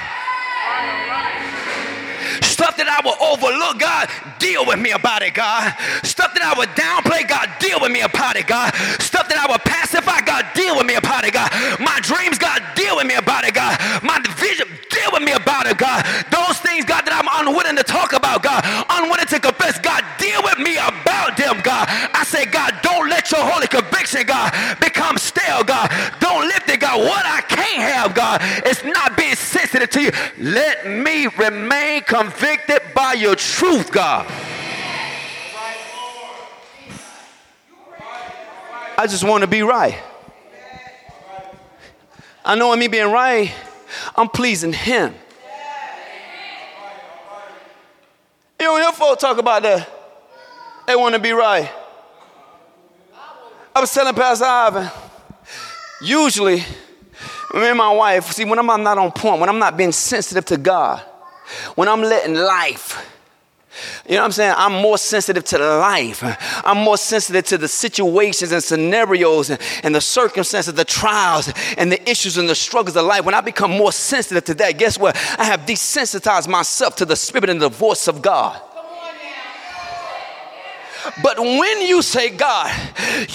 Stuff that I will overlook, God, deal with me about it, God. Stuff that I would downplay, God, deal with me about it, God. Stuff that I would pacify, God, deal with me about it, God. My dreams, God, deal with me about it, God. My vision, deal with me about it, God. Those things, God, that I'm unwilling to talk about, God, unwilling to confess, God, deal with me about them, God. I say, God, don't let your holy conviction, God, become stale, God. Don't lift it, God. What I can't have, God, is not being sensitive to you. Let me remain convicted by your truth, God. I just want to be right. I know in me being right, I'm pleasing Him. You don't hear folks talk about that. They want to be right. I was telling Pastor Ivan, usually, me and my wife, see, when I'm not on point, when I'm not being sensitive to God, when I'm letting life, you know what I'm saying? I'm more sensitive to life. I'm more sensitive to the situations and scenarios and, and, the circumstances, the trials and the issues and the struggles of life. When I become more sensitive to that, guess what? I have desensitized myself to the spirit and the voice of God. But when you say, God,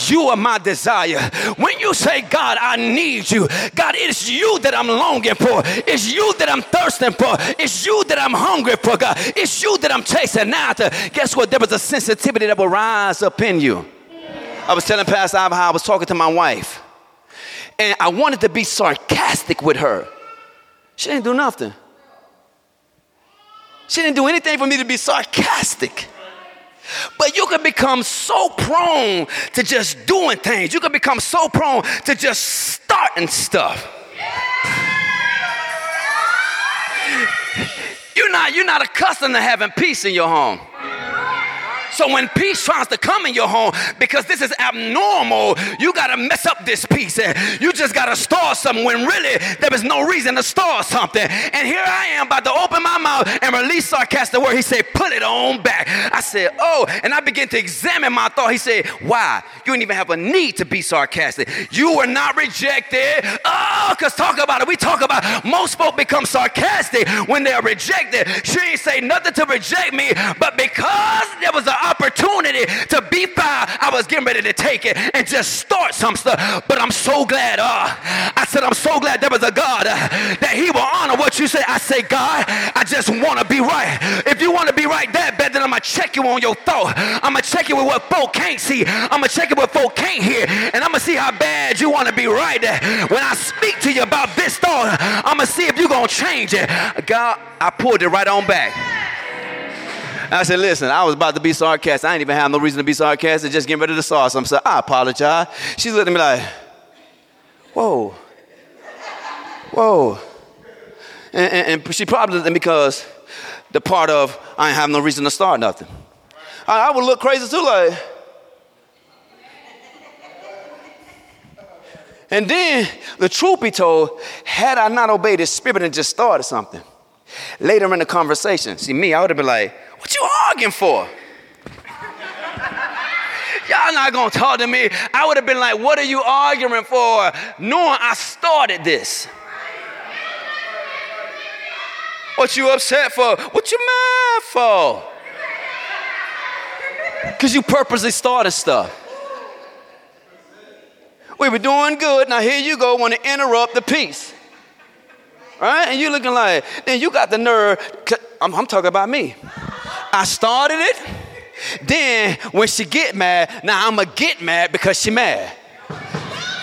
you are my desire, when you say, God, I need you, God, it's you that I'm longing for, it's you that I'm thirsting for, it's you that I'm hungry for, God, it's you that I'm chasing after. Guess what? There was a sensitivity that will rise up in you. I was telling Pastor Ivan how I was talking to my wife, and I wanted to be sarcastic with her. She didn't do nothing. She didn't do anything for me to be sarcastic. But you can become so prone to just doing things. You can become so prone to just starting stuff. You're not, you're not accustomed to having peace in your home. So when peace tries to come in your home, because this is abnormal, you got to mess up this peace. And you just got to start something when really there is no reason to start something. And here I am about to open my mouth and release sarcastic word. He said, put it on back. I said, oh, and I began to examine my thought. He said, why? You didn't even have a need to be sarcastic. You were not rejected. Oh, because talk about it. We talk about most folk become sarcastic when they're rejected. She ain't say nothing to reject me, but because there was an opportunity to be five, I was getting ready to take it and just start some stuff. But I'm so glad. Uh, I said, I'm so glad there was a God uh, that He will honor what you say. I say, God, I just want to be right. If you want to be right that bad, then I'm going to check you on your thought. I'm going to check you with what folk can't see. I'm going to check it with folk can't hear. And I'm going to see how bad you want to be right. When I speak to you about this thought, I'm going to see if you're going to change it. God, I pulled it right on back. I said, listen, I was about to be sarcastic. I ain't even have no reason to be sarcastic, just getting ready to saw something. So I apologize. She's looking at me like, whoa, whoa. And, and, and she probably looked because the part of I ain't have no reason to start nothing. I, I would look crazy too, like. And then the truth be told, had I not obeyed his spirit and just started something, later in the conversation, see me, I would have been like, what you arguing for? Y'all not gonna talk to me. I would have been like, what are you arguing for? Knowing I started this. What you upset for? What you mad for? Because you purposely started stuff. We were doing good. Now here you go, want to interrupt the peace. Right? And you looking like, then you got the nerve. I'm, I'm talking about me. I started it. Then when she get mad, now I'ma get mad because she mad.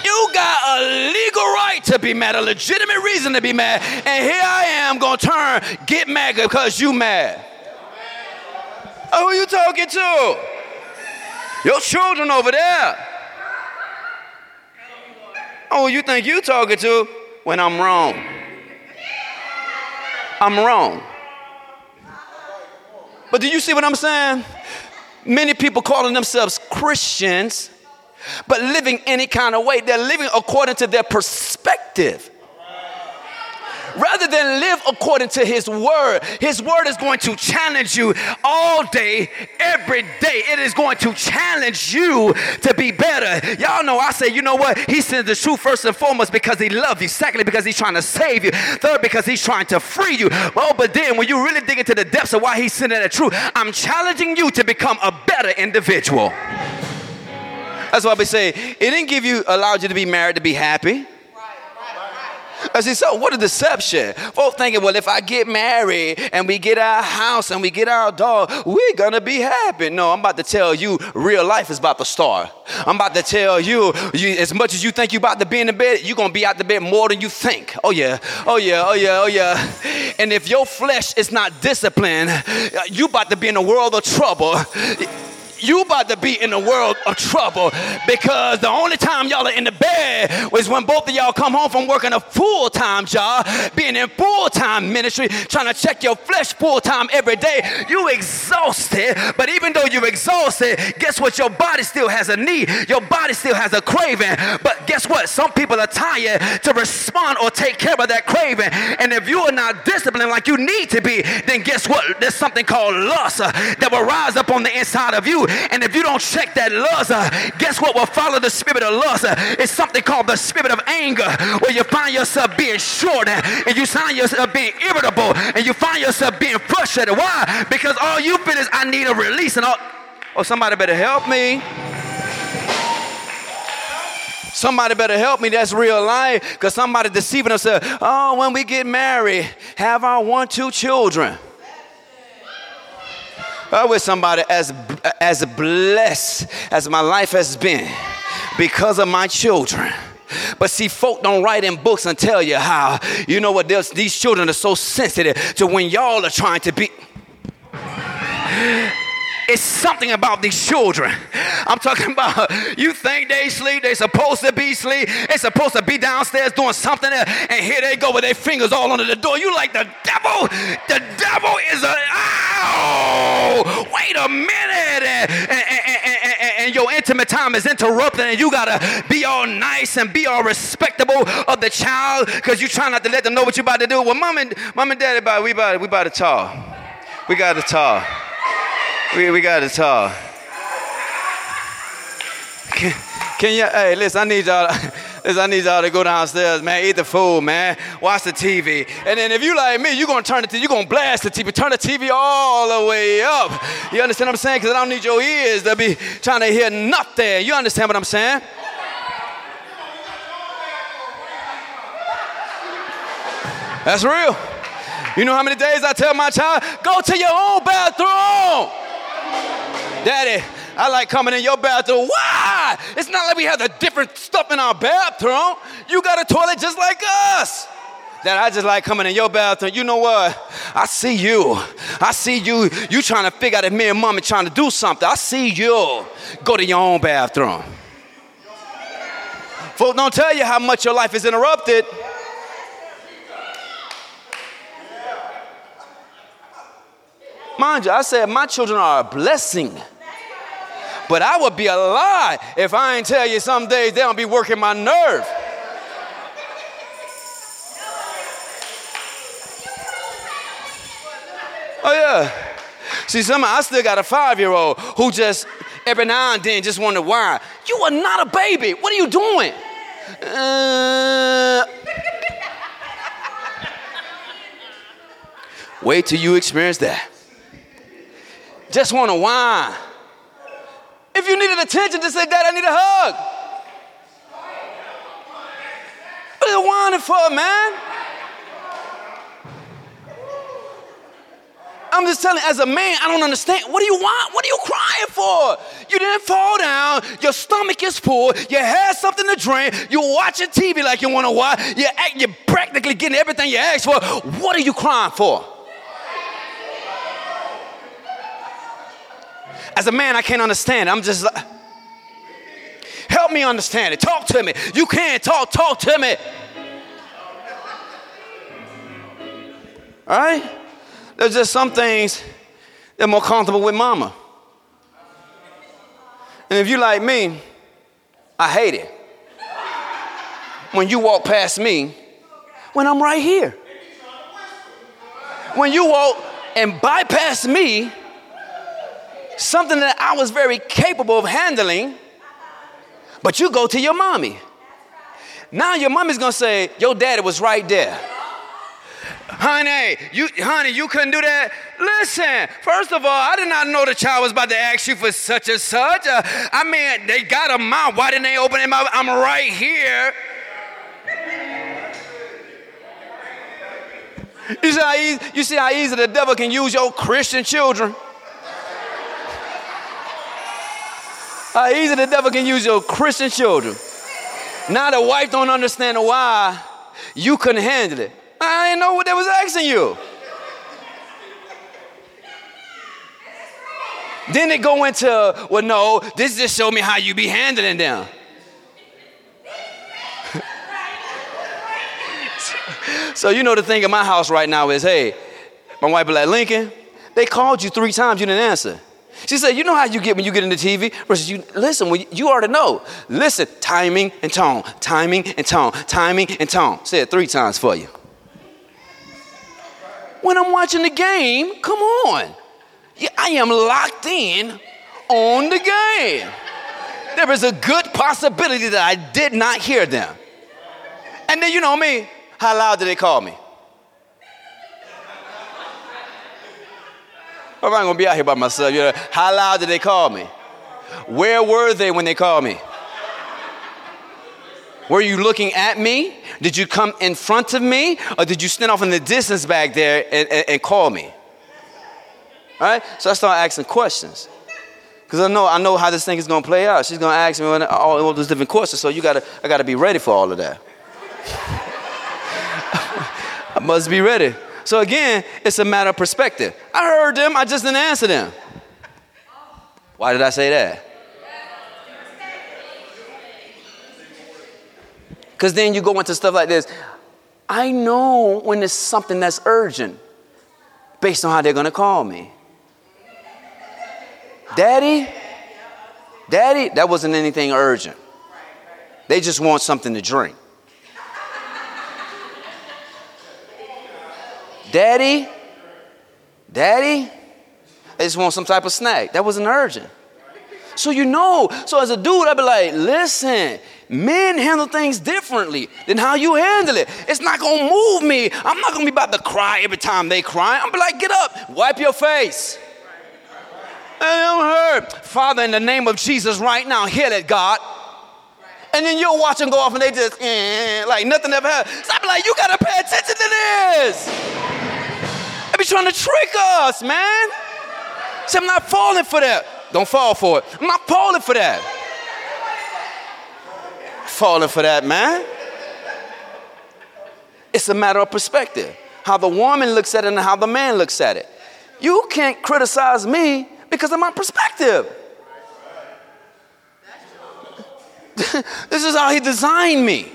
You got a legal right to be mad, a legitimate reason to be mad, and here I am gonna turn get mad because you mad. Oh, who you talking to? Your children over there. Oh, you think you talking to when I'm wrong? I'm wrong. But do you see what I'm saying? Many people calling themselves Christians, but living any kind of way. They're living according to their perspective rather than live according to His word. His word is going to challenge you all day, every day. It is going to challenge you to be better. Y'all know I say, you know what? He sends the truth first and foremost because He loves you. Secondly, because He's trying to save you. Third, because He's trying to free you. Oh, but then when you really dig into the depths of why He's sending the truth, I'm challenging you to become a better individual. That's why we say it didn't give you allowed you to be married to be happy. I see, so what a deception. Folks thinking, well, if I get married and we get our house and we get our dog, we're gonna be happy. No, I'm about to tell you, real life is about to start. I'm about to tell you, you as much as you think you're about to be in the bed, you're gonna be out the bed more than you think. Oh yeah, oh yeah, oh yeah, oh yeah. And if your flesh is not disciplined, you about to be in a world of trouble you about to be in a world of trouble because the only time y'all are in the bed was when both of y'all come home from working a full-time job, being in full-time ministry, trying to check your flesh full-time every day. You exhausted, but even though you're exhausted, guess what? Your body still has a need. Your body still has a craving. But guess what? Some people are tired to respond or take care of that craving. And if you are not disciplined like you need to be, then guess what? There's something called lust that will rise up on the inside of you and if you don't check that lust, uh, guess what will follow the spirit of lust? Uh, it's something called the spirit of anger, where you find yourself being short uh, and you find yourself being irritable and you find yourself being frustrated. Why? Because all you feel is, I need a release. And all, oh, somebody better help me. Somebody better help me. That's real life. Because somebody deceiving us. Oh, when we get married, have our one, two children. I wish somebody as, as blessed as my life has been because of my children. But see, folk don't write in books and tell you how, you know what, these children are so sensitive to when y'all are trying to be. It's something about these children. I'm talking about you think they sleep, they supposed to be sleep, they supposed to be downstairs doing something else, and here they go with their fingers all under the door. You like the devil? The devil is a ow! Wait a minute, and, and, and, and your intimate time is interrupted, and you gotta be all nice and be all respectable of the child because you try not to let them know what you about to do. Well, mom and mom and dad, we about we about to talk. We got to talk. We, we got to talk. Can, can you, hey, listen, I need y'all. is I need y'all to go downstairs, man, eat the food, man, watch the TV. And then if you like me, you're gonna turn the TV, you're gonna blast the TV, turn the TV all the way up. You understand what I'm saying? Because I don't need your ears to be trying to hear nothing. You understand what I'm saying? That's real. You know how many days I tell my child, go to your own bathroom. Daddy, I like coming in your bathroom. Why? It's not like we have the different stuff in our bathroom. You got a toilet just like us. That I just like coming in your bathroom. You know what? I see you. I see you. You trying to figure out if me and mommy trying to do something. I see you. Go to your own bathroom. Folks don't tell you how much your life is interrupted. Mind you, I said my children are a blessing. But I would be a lie if I ain't tell you some days they don't be working my nerve. Oh yeah. See, some I still got a five-year-old who just every now and then just wonder why. You are not a baby. What are you doing? Uh, wait till you experience that. Just want to whine. If you needed attention, just say, Dad, I need a hug. What are you whining for, man? I'm just telling you, as a man, I don't understand. What do you want? What are you crying for? You didn't fall down. Your stomach is full. You had something to drink. You're watching TV like you want to watch. You're, you're practically getting everything you asked for. What are you crying for? As a man, I can't understand. I'm just like, help me understand it. Talk to me. You can't talk, talk to me. All right? There's just some things that are more comfortable with mama. And if you like me, I hate it. When you walk past me, when I'm right here. When you walk and bypass me, something that I was very capable of handling, but you go to your mommy. Now your mommy's gonna say, Your daddy was right there. Honey, you honey, you couldn't do that. Listen, first of all, I did not know the child was about to ask you for such and such. Uh, I mean, they got a mouth. Why didn't they open their mouth? I'm right here. You see, how easy, you see how easy the devil can use your Christian children? How easy the devil can use your Christian children. Now the wife don't understand why you couldn't handle it. I didn't know what they was asking you. Then they go into, well, no, this just show me how you be handling them. so you know the thing in my house right now is, hey, my wife be like, Lincoln, they called you three times, you didn't answer. She said, You know how you get when you get into TV? Versus you listen, you, you already know. Listen, timing and tone, timing and tone, timing and tone. Say it three times for you. When I'm watching the game, come on. I am locked in on the game. There is a good possibility that I did not hear them. And then you know me, how loud did they call me? I'm not gonna be out here by myself. You know, how loud did they call me? Where were they when they called me? Were you looking at me? Did you come in front of me? Or did you stand off in the distance back there and, and, and call me? All right? So I start asking questions. Because I know, I know how this thing is going to play out. She's going to ask me all, all those different questions. So you gotta, I got to be ready for all of that. I must be ready. So again, it's a matter of perspective. I heard them, I just didn't answer them. Why did I say that? Because then you go into stuff like this. I know when it's something that's urgent based on how they're going to call me. Daddy, Daddy, that wasn't anything urgent. They just want something to drink. Daddy, Daddy, I just want some type of snack. That wasn't urgent. So you know, so as a dude, I'd be like, listen, men handle things differently than how you handle it. It's not gonna move me. I'm not gonna be about to cry every time they cry. I'm be like, get up, wipe your face. I'm hurt. Father, in the name of Jesus, right now, heal it, God. And then you'll watch them go off and they just, eh, like nothing ever happened. So I'm like, you gotta pay attention to this. They be trying to trick us, man. See, I'm not falling for that. Don't fall for it. I'm not falling for that. Falling for that, man. It's a matter of perspective. How the woman looks at it and how the man looks at it. You can't criticize me because of my perspective. this is how he designed me.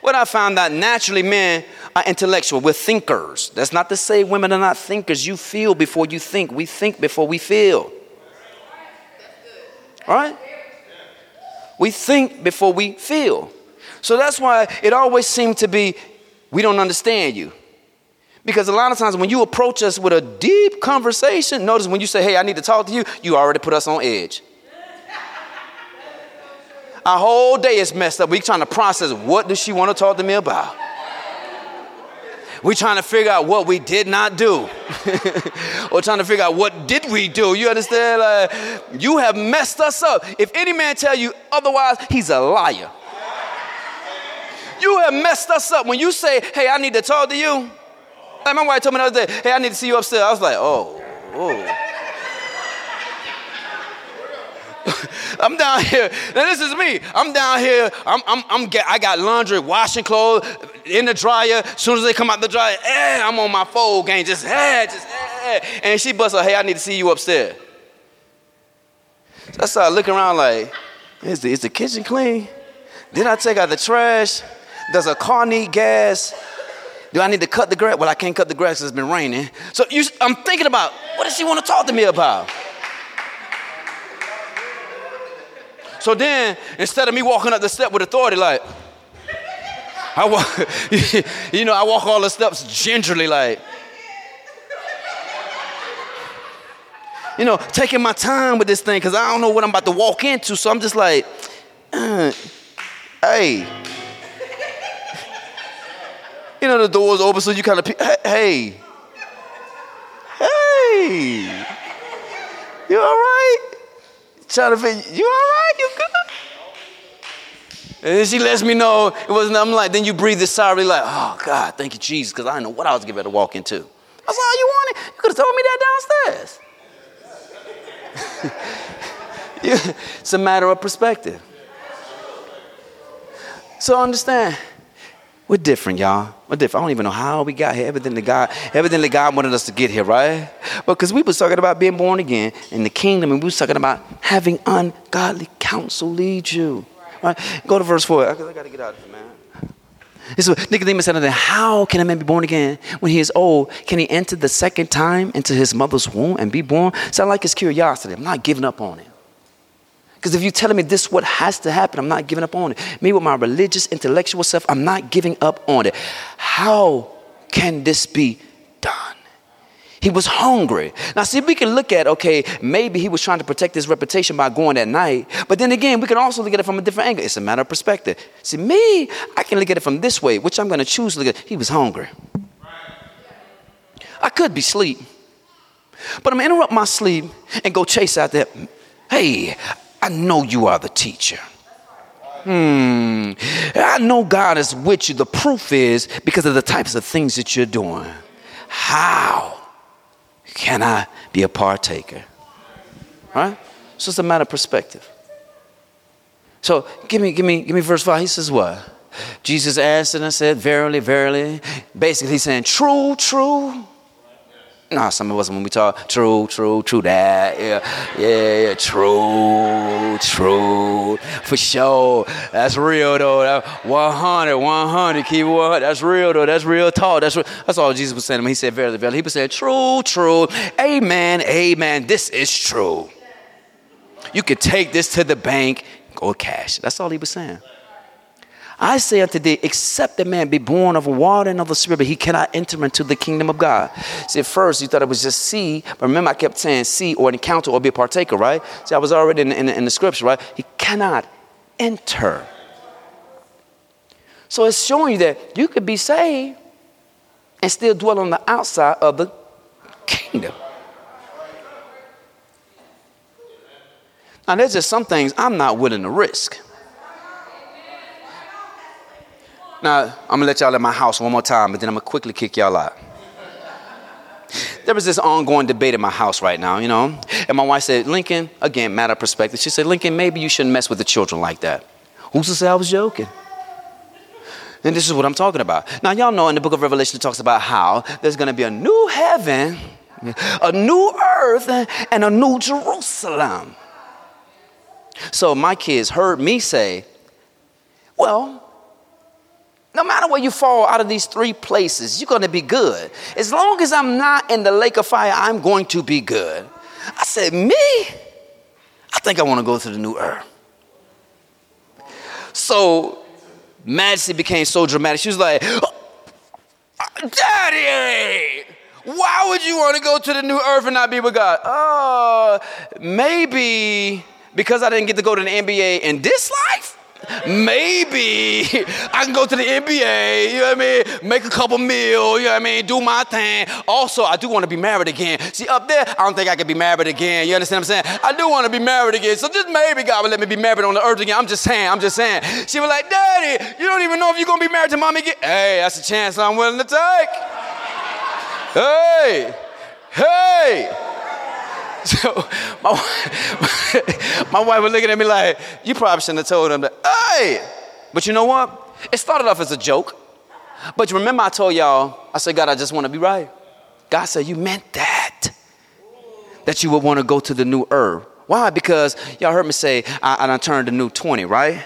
What I found out naturally, men are intellectual. We're thinkers. That's not to say women are not thinkers. You feel before you think. We think before we feel. Right? We think before we feel. So that's why it always seemed to be we don't understand you. Because a lot of times when you approach us with a deep conversation, notice when you say, hey, I need to talk to you, you already put us on edge. Our whole day is messed up. We're trying to process what does she want to talk to me about? We're trying to figure out what we did not do. or trying to figure out what did we do. You understand? Like, you have messed us up. If any man tell you otherwise, he's a liar. You have messed us up. When you say, hey, I need to talk to you, like my wife told me the other day, hey, I need to see you upstairs. I was like, oh, oh. I'm down here. Now this is me. I'm down here. I'm, I'm, I'm get, I got laundry, washing clothes in the dryer. As soon as they come out the dryer, eh, I'm on my fold game. Just, eh, just, eh. And she busts her, hey, I need to see you upstairs. So I started looking around like, is the, is the kitchen clean? Did I take out the trash? Does a car need gas? Do I need to cut the grass? Well, I can't cut the grass it's been raining. So you, I'm thinking about what does she want to talk to me about? So then, instead of me walking up the step with authority, like, I walk, you know, I walk all the steps gingerly, like, you know, taking my time with this thing because I don't know what I'm about to walk into. So I'm just like, uh, hey, you know, the door's open, so you kind of, hey, hey, you all right? Trying to figure, you all right? You good? And then she lets me know it wasn't, I'm like, then you breathe this sigh, like, oh God, thank you, Jesus, because I didn't know what I was getting ready to walk into. I said, oh, you wanted? You could have told me that downstairs. it's a matter of perspective. So understand, we're different, y'all. We're different. I don't even know how we got here. Evidently, God, evidently God wanted us to get here, right? But because we was talking about being born again in the kingdom, and we was talking about having ungodly counsel lead you. Right? Go to verse four. I, I got to get out of here, man. This is Nicodemus said unto How can a man be born again when he is old? Can he enter the second time into his mother's womb and be born? Sound like his curiosity. I'm not giving up on it. Because if you're telling me this what has to happen, I'm not giving up on it. Me with my religious, intellectual self, I'm not giving up on it. How can this be done? He was hungry. Now, see, we can look at, okay, maybe he was trying to protect his reputation by going at night. But then again, we can also look at it from a different angle. It's a matter of perspective. See, me, I can look at it from this way, which I'm going to choose to look at. He was hungry. I could be asleep. But I'm going to interrupt my sleep and go chase out that. Hey, I know you are the teacher. Hmm. I know God is with you. The proof is because of the types of things that you're doing. How can I be a partaker? Right? So it's a matter of perspective. So give me, give me, give me verse 5. He says what? Jesus answered and said, Verily, verily. Basically, he's saying, True, true. Nah, some of us when we talk, true, true, true that, yeah, yeah, yeah, true, true, for sure. That's real though. That 100, 100, keep 100. That's real though. That's real talk. That's real. that's all Jesus was saying. When he said verily, verily, he was saying true, true, amen, amen. This is true. You could take this to the bank, go cash. That's all he was saying. I say unto thee, except a man be born of water and of the spirit, but he cannot enter into the kingdom of God. See, at first you thought it was just see, but remember I kept saying see or encounter or be a partaker, right? See, I was already in, in, in the scripture, right? He cannot enter. So it's showing you that you could be saved and still dwell on the outside of the kingdom. Now, there's just some things I'm not willing to risk. Now, I'm gonna let y'all in my house one more time, but then I'm gonna quickly kick y'all out. There was this ongoing debate in my house right now, you know, and my wife said, Lincoln, again, matter of perspective, she said, Lincoln, maybe you shouldn't mess with the children like that. Who's to say I was joking? And this is what I'm talking about. Now, y'all know in the book of Revelation, it talks about how there's gonna be a new heaven, a new earth, and a new Jerusalem. So my kids heard me say, well, no matter where you fall out of these three places, you're going to be good. As long as I'm not in the lake of fire, I'm going to be good. I said, Me? I think I want to go to the new earth. So Majesty became so dramatic. She was like, Daddy, why would you want to go to the new earth and not be with God? Uh, maybe because I didn't get to go to the NBA in this life? Maybe I can go to the NBA, you know what I mean? Make a couple mil, you know what I mean? Do my thing. Also, I do want to be married again. See, up there, I don't think I can be married again. You understand what I'm saying? I do want to be married again. So just maybe God will let me be married on the earth again. I'm just saying, I'm just saying. She was like, Daddy, you don't even know if you're going to be married to mommy again. Hey, that's a chance I'm willing to take. Hey, hey. So my, my wife was looking at me like, you probably shouldn't have told him that, hey! But you know what? It started off as a joke. But you remember I told y'all, I said, God, I just want to be right. God said, you meant that. That you would want to go to the new earth. Why? Because y'all heard me say, I, I turned the new 20, right?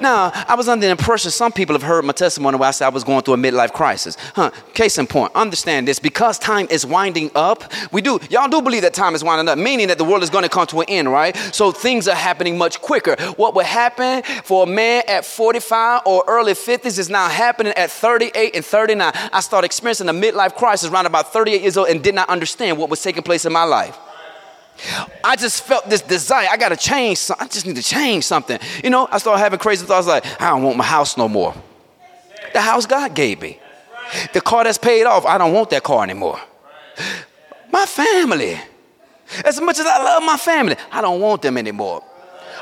Now, I was under the impression some people have heard my testimony where I said I was going through a midlife crisis. Huh, case in point, understand this because time is winding up. We do, y'all do believe that time is winding up, meaning that the world is going to come to an end, right? So things are happening much quicker. What would happen for a man at 45 or early 50s is now happening at 38 and 39. I started experiencing a midlife crisis around about 38 years old and did not understand what was taking place in my life. I just felt this desire. I got to change. I just need to change something. You know, I started having crazy thoughts like, I don't want my house no more. The house God gave me. The car that's paid off, I don't want that car anymore. My family. As much as I love my family, I don't want them anymore.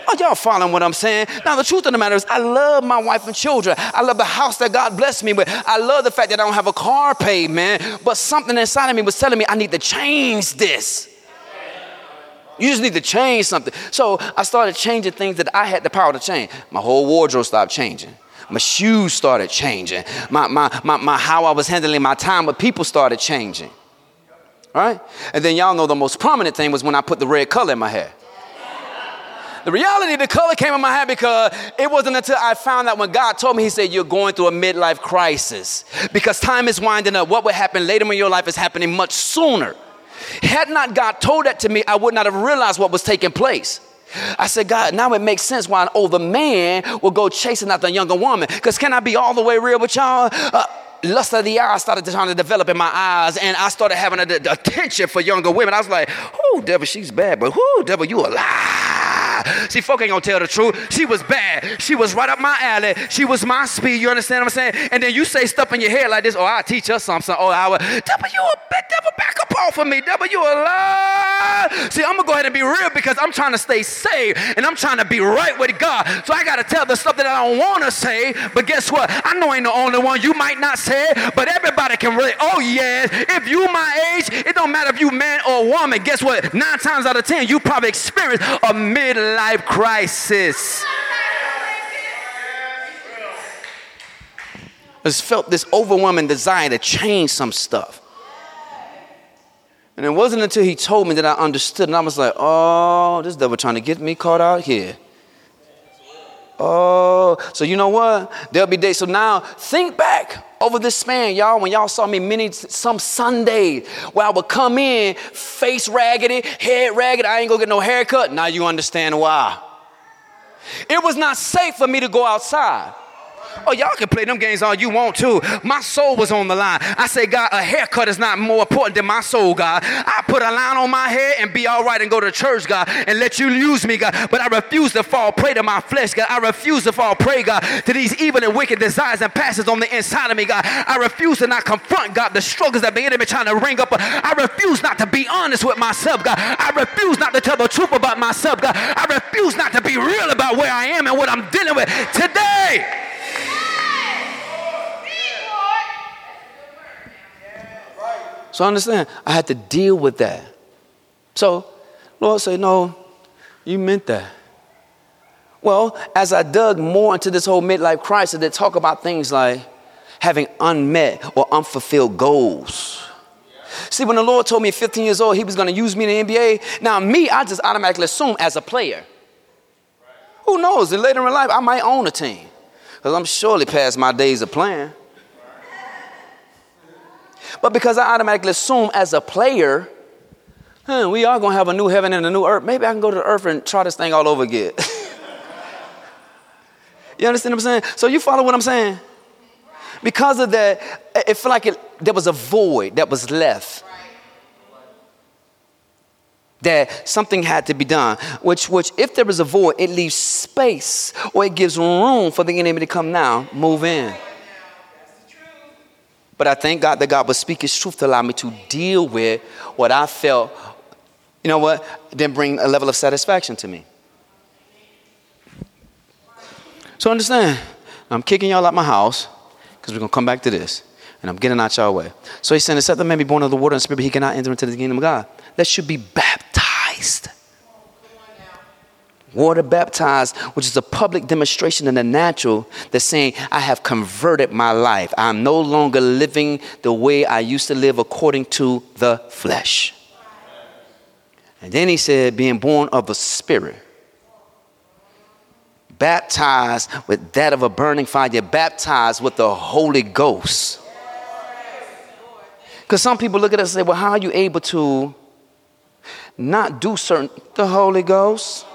Are y'all following what I'm saying? Now, the truth of the matter is, I love my wife and children. I love the house that God blessed me with. I love the fact that I don't have a car paid, man. But something inside of me was telling me I need to change this. You just need to change something. So I started changing things that I had the power to change. My whole wardrobe stopped changing. My shoes started changing. My, my, my, my how I was handling my time with people started changing. Right? And then y'all know the most prominent thing was when I put the red color in my hair. The reality, the color came in my hair because it wasn't until I found out when God told me, He said, You're going through a midlife crisis. Because time is winding up. What would happen later in your life is happening much sooner. Had not God told that to me, I would not have realized what was taking place. I said, God, now it makes sense why an older man will go chasing after a younger woman. Because can I be all the way real with y'all? Uh, lust of the eye started trying to develop in my eyes, and I started having a, a attention for younger women. I was like, "Oh, devil, she's bad, but who, devil, you alive." See, folk ain't gonna tell the truth. She was bad. She was right up my alley. She was my speed. You understand what I'm saying? And then you say stuff in your head like this. Oh, I'll teach her something. Oh, I will. Devil, you a bit devil, back up off of me. Devil, you a lie. See, I'm gonna go ahead and be real because I'm trying to stay safe and I'm trying to be right with God. So I gotta tell the stuff that I don't wanna say. But guess what? I know I ain't the only one. You might not say it, but everybody can really. Oh yeah. If you my age, it don't matter if you man or woman. Guess what? Nine times out of ten, you probably experience a midlife life crisis. I just felt this overwhelming desire to change some stuff. And it wasn't until he told me that I understood, and I was like, oh, this devil trying to get me caught out here. Oh, so you know what? There'll be days. So now think back over this span, y'all, when y'all saw me many some Sundays where I would come in face raggedy, head ragged, I ain't gonna get no haircut. Now you understand why. It was not safe for me to go outside. Oh, y'all can play them games all you want to. My soul was on the line. I say, God, a haircut is not more important than my soul, God. I put a line on my head and be all right and go to church, God, and let you use me, God. But I refuse to fall prey to my flesh, God. I refuse to fall prey, God, to these evil and wicked desires and passions on the inside of me, God. I refuse to not confront, God, the struggles that the enemy trying to ring up. I refuse not to be honest with myself, God. I refuse not to tell the truth about myself, God. I refuse not to be real about where I am and what I'm dealing with today. So understand, I had to deal with that. So, Lord said, No, you meant that. Well, as I dug more into this whole midlife crisis, they talk about things like having unmet or unfulfilled goals. See, when the Lord told me at 15 years old He was going to use me in the NBA, now me, I just automatically assume as a player. Who knows? And later in life, I might own a team because I'm surely past my days of playing. But because I automatically assume as a player, huh, we are going to have a new heaven and a new earth, maybe I can go to the earth and try this thing all over again. you understand what I'm saying? So you follow what I'm saying? Because of that, it felt like it, there was a void that was left that something had to be done. Which, which, if there is a void, it leaves space or it gives room for the enemy to come now, move in. But I thank God that God would speak His truth to allow me to deal with what I felt, you know what, didn't bring a level of satisfaction to me. So understand, I'm kicking y'all out my house because we're going to come back to this. And I'm getting out y'all way. So he said, except the man be born of the water and spirit, he cannot enter into the kingdom of God. That should be baptized water baptized, which is a public demonstration in the natural that's saying, I have converted my life. I'm no longer living the way I used to live according to the flesh. And then he said, being born of the Spirit, baptized with that of a burning fire, you're baptized with the Holy Ghost. Because some people look at us and say, well, how are you able to not do certain, the Holy Ghost?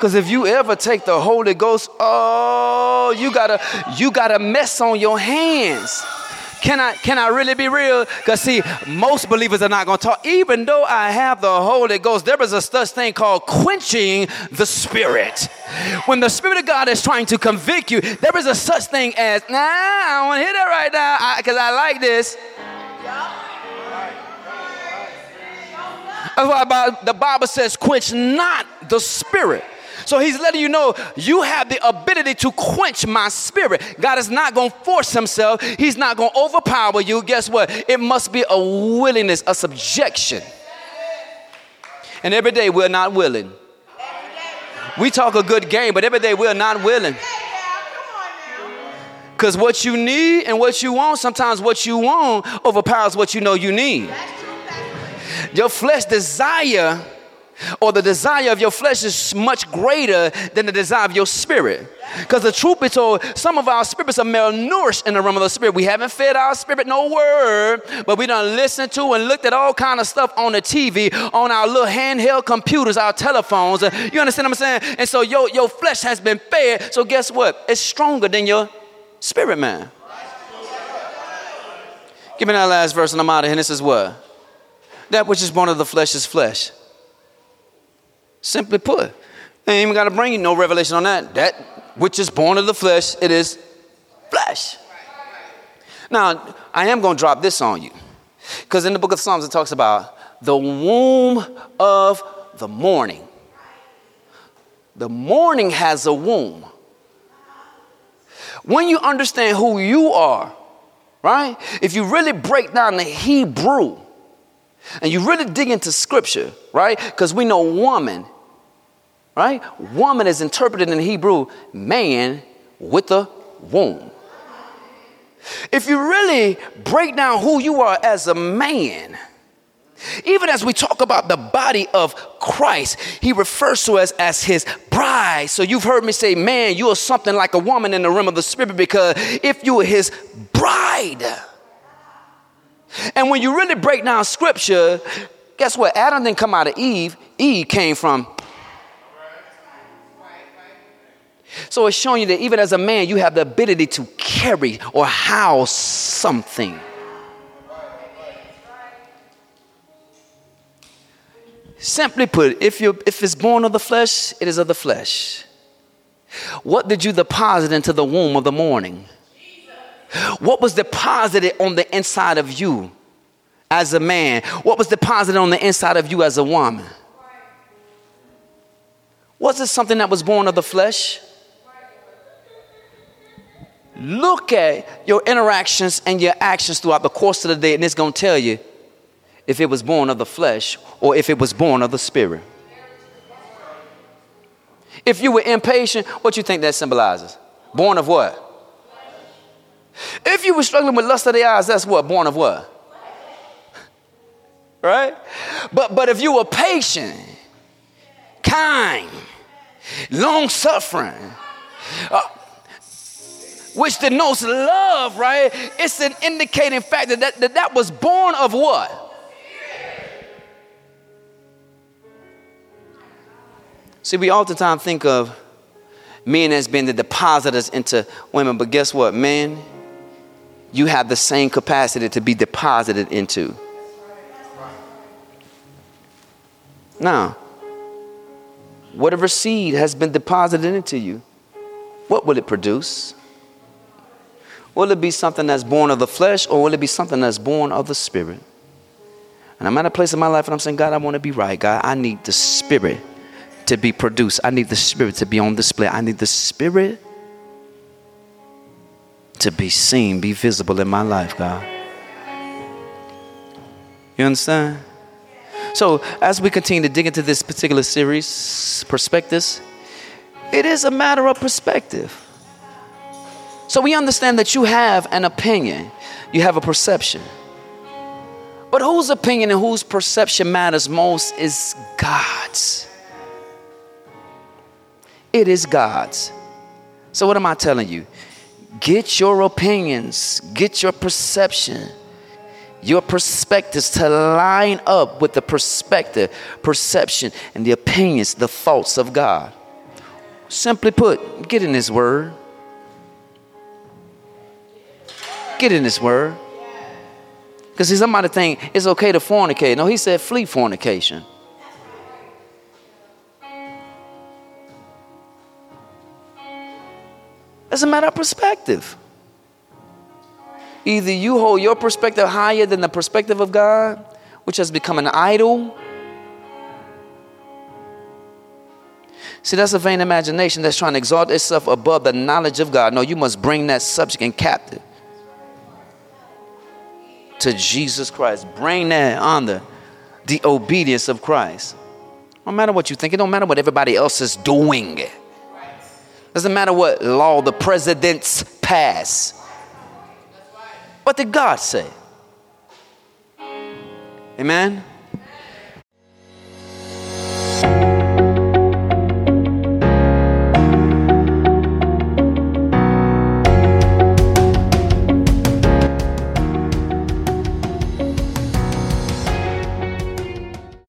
Because if you ever take the Holy Ghost, oh, you gotta, you got a mess on your hands. Can I can I really be real? Because see, most believers are not to talk. Even though I have the Holy Ghost, there is a such thing called quenching the Spirit. When the Spirit of God is trying to convict you, there is a such thing as, nah, I don't want to hear that right now because I, I like this. That's why the Bible says, quench not the Spirit. So he's letting you know you have the ability to quench my spirit. God is not going to force himself, he's not going to overpower you. Guess what? It must be a willingness, a subjection. And every day we're not willing. We talk a good game, but every day we're not willing. Because what you need and what you want, sometimes what you want overpowers what you know you need. Your flesh desire or the desire of your flesh is much greater than the desire of your spirit. Because the truth be told, some of our spirits are malnourished in the realm of the spirit. We haven't fed our spirit no word, but we done listened to and looked at all kind of stuff on the TV, on our little handheld computers, our telephones. You understand what I'm saying? And so your, your flesh has been fed. So guess what? It's stronger than your spirit, man. Give me that last verse and I'm out of here. This is what? That which is born of the flesh is flesh. Simply put, I ain't even got to bring you no revelation on that. That which is born of the flesh, it is flesh. Now, I am going to drop this on you. Because in the book of Psalms, it talks about the womb of the morning. The morning has a womb. When you understand who you are, right? If you really break down the Hebrew, and you really dig into scripture, right? Because we know woman, right? Woman is interpreted in Hebrew man with a womb. If you really break down who you are as a man, even as we talk about the body of Christ, he refers to us as his bride. So you've heard me say, man, you are something like a woman in the realm of the spirit because if you are his bride, and when you really break down scripture, guess what? Adam didn't come out of Eve, Eve came from. So it's showing you that even as a man, you have the ability to carry or house something. Simply put, if, you if it's born of the flesh, it is of the flesh. What did you deposit into the womb of the morning? What was deposited on the inside of you as a man? What was deposited on the inside of you as a woman? Was it something that was born of the flesh? Look at your interactions and your actions throughout the course of the day, and it's going to tell you if it was born of the flesh or if it was born of the spirit. If you were impatient, what you think that symbolizes? Born of what? If you were struggling with lust of the eyes, that's what? Born of what? Right? But but if you were patient, kind, long suffering, uh, which denotes love, right? It's an indicating factor that, that that was born of what? See, we oftentimes think of men as being the depositors into women, but guess what, men? You have the same capacity to be deposited into. Now, whatever seed has been deposited into you, what will it produce? Will it be something that's born of the flesh or will it be something that's born of the spirit? And I'm at a place in my life and I'm saying, God, I want to be right. God, I need the spirit to be produced. I need the Spirit to be on display. I need the Spirit to be seen, be visible in my life, God. You understand? So, as we continue to dig into this particular series, perspectives, it is a matter of perspective. So, we understand that you have an opinion, you have a perception. But whose opinion and whose perception matters most is God's. It is God's. So, what am I telling you? Get your opinions, get your perception, your perspectives to line up with the perspective, perception, and the opinions, the thoughts of God. Simply put, get in His Word. Get in His Word. Because somebody think it's okay to fornicate. No, He said flee fornication. It's a matter of perspective. Either you hold your perspective higher than the perspective of God, which has become an idol. See, that's a vain imagination that's trying to exalt itself above the knowledge of God. No, you must bring that subject and captive to Jesus Christ. Bring that under the obedience of Christ. No matter what you think, it don't matter what everybody else is doing. Doesn't matter what law the presidents pass. What did God say? Amen?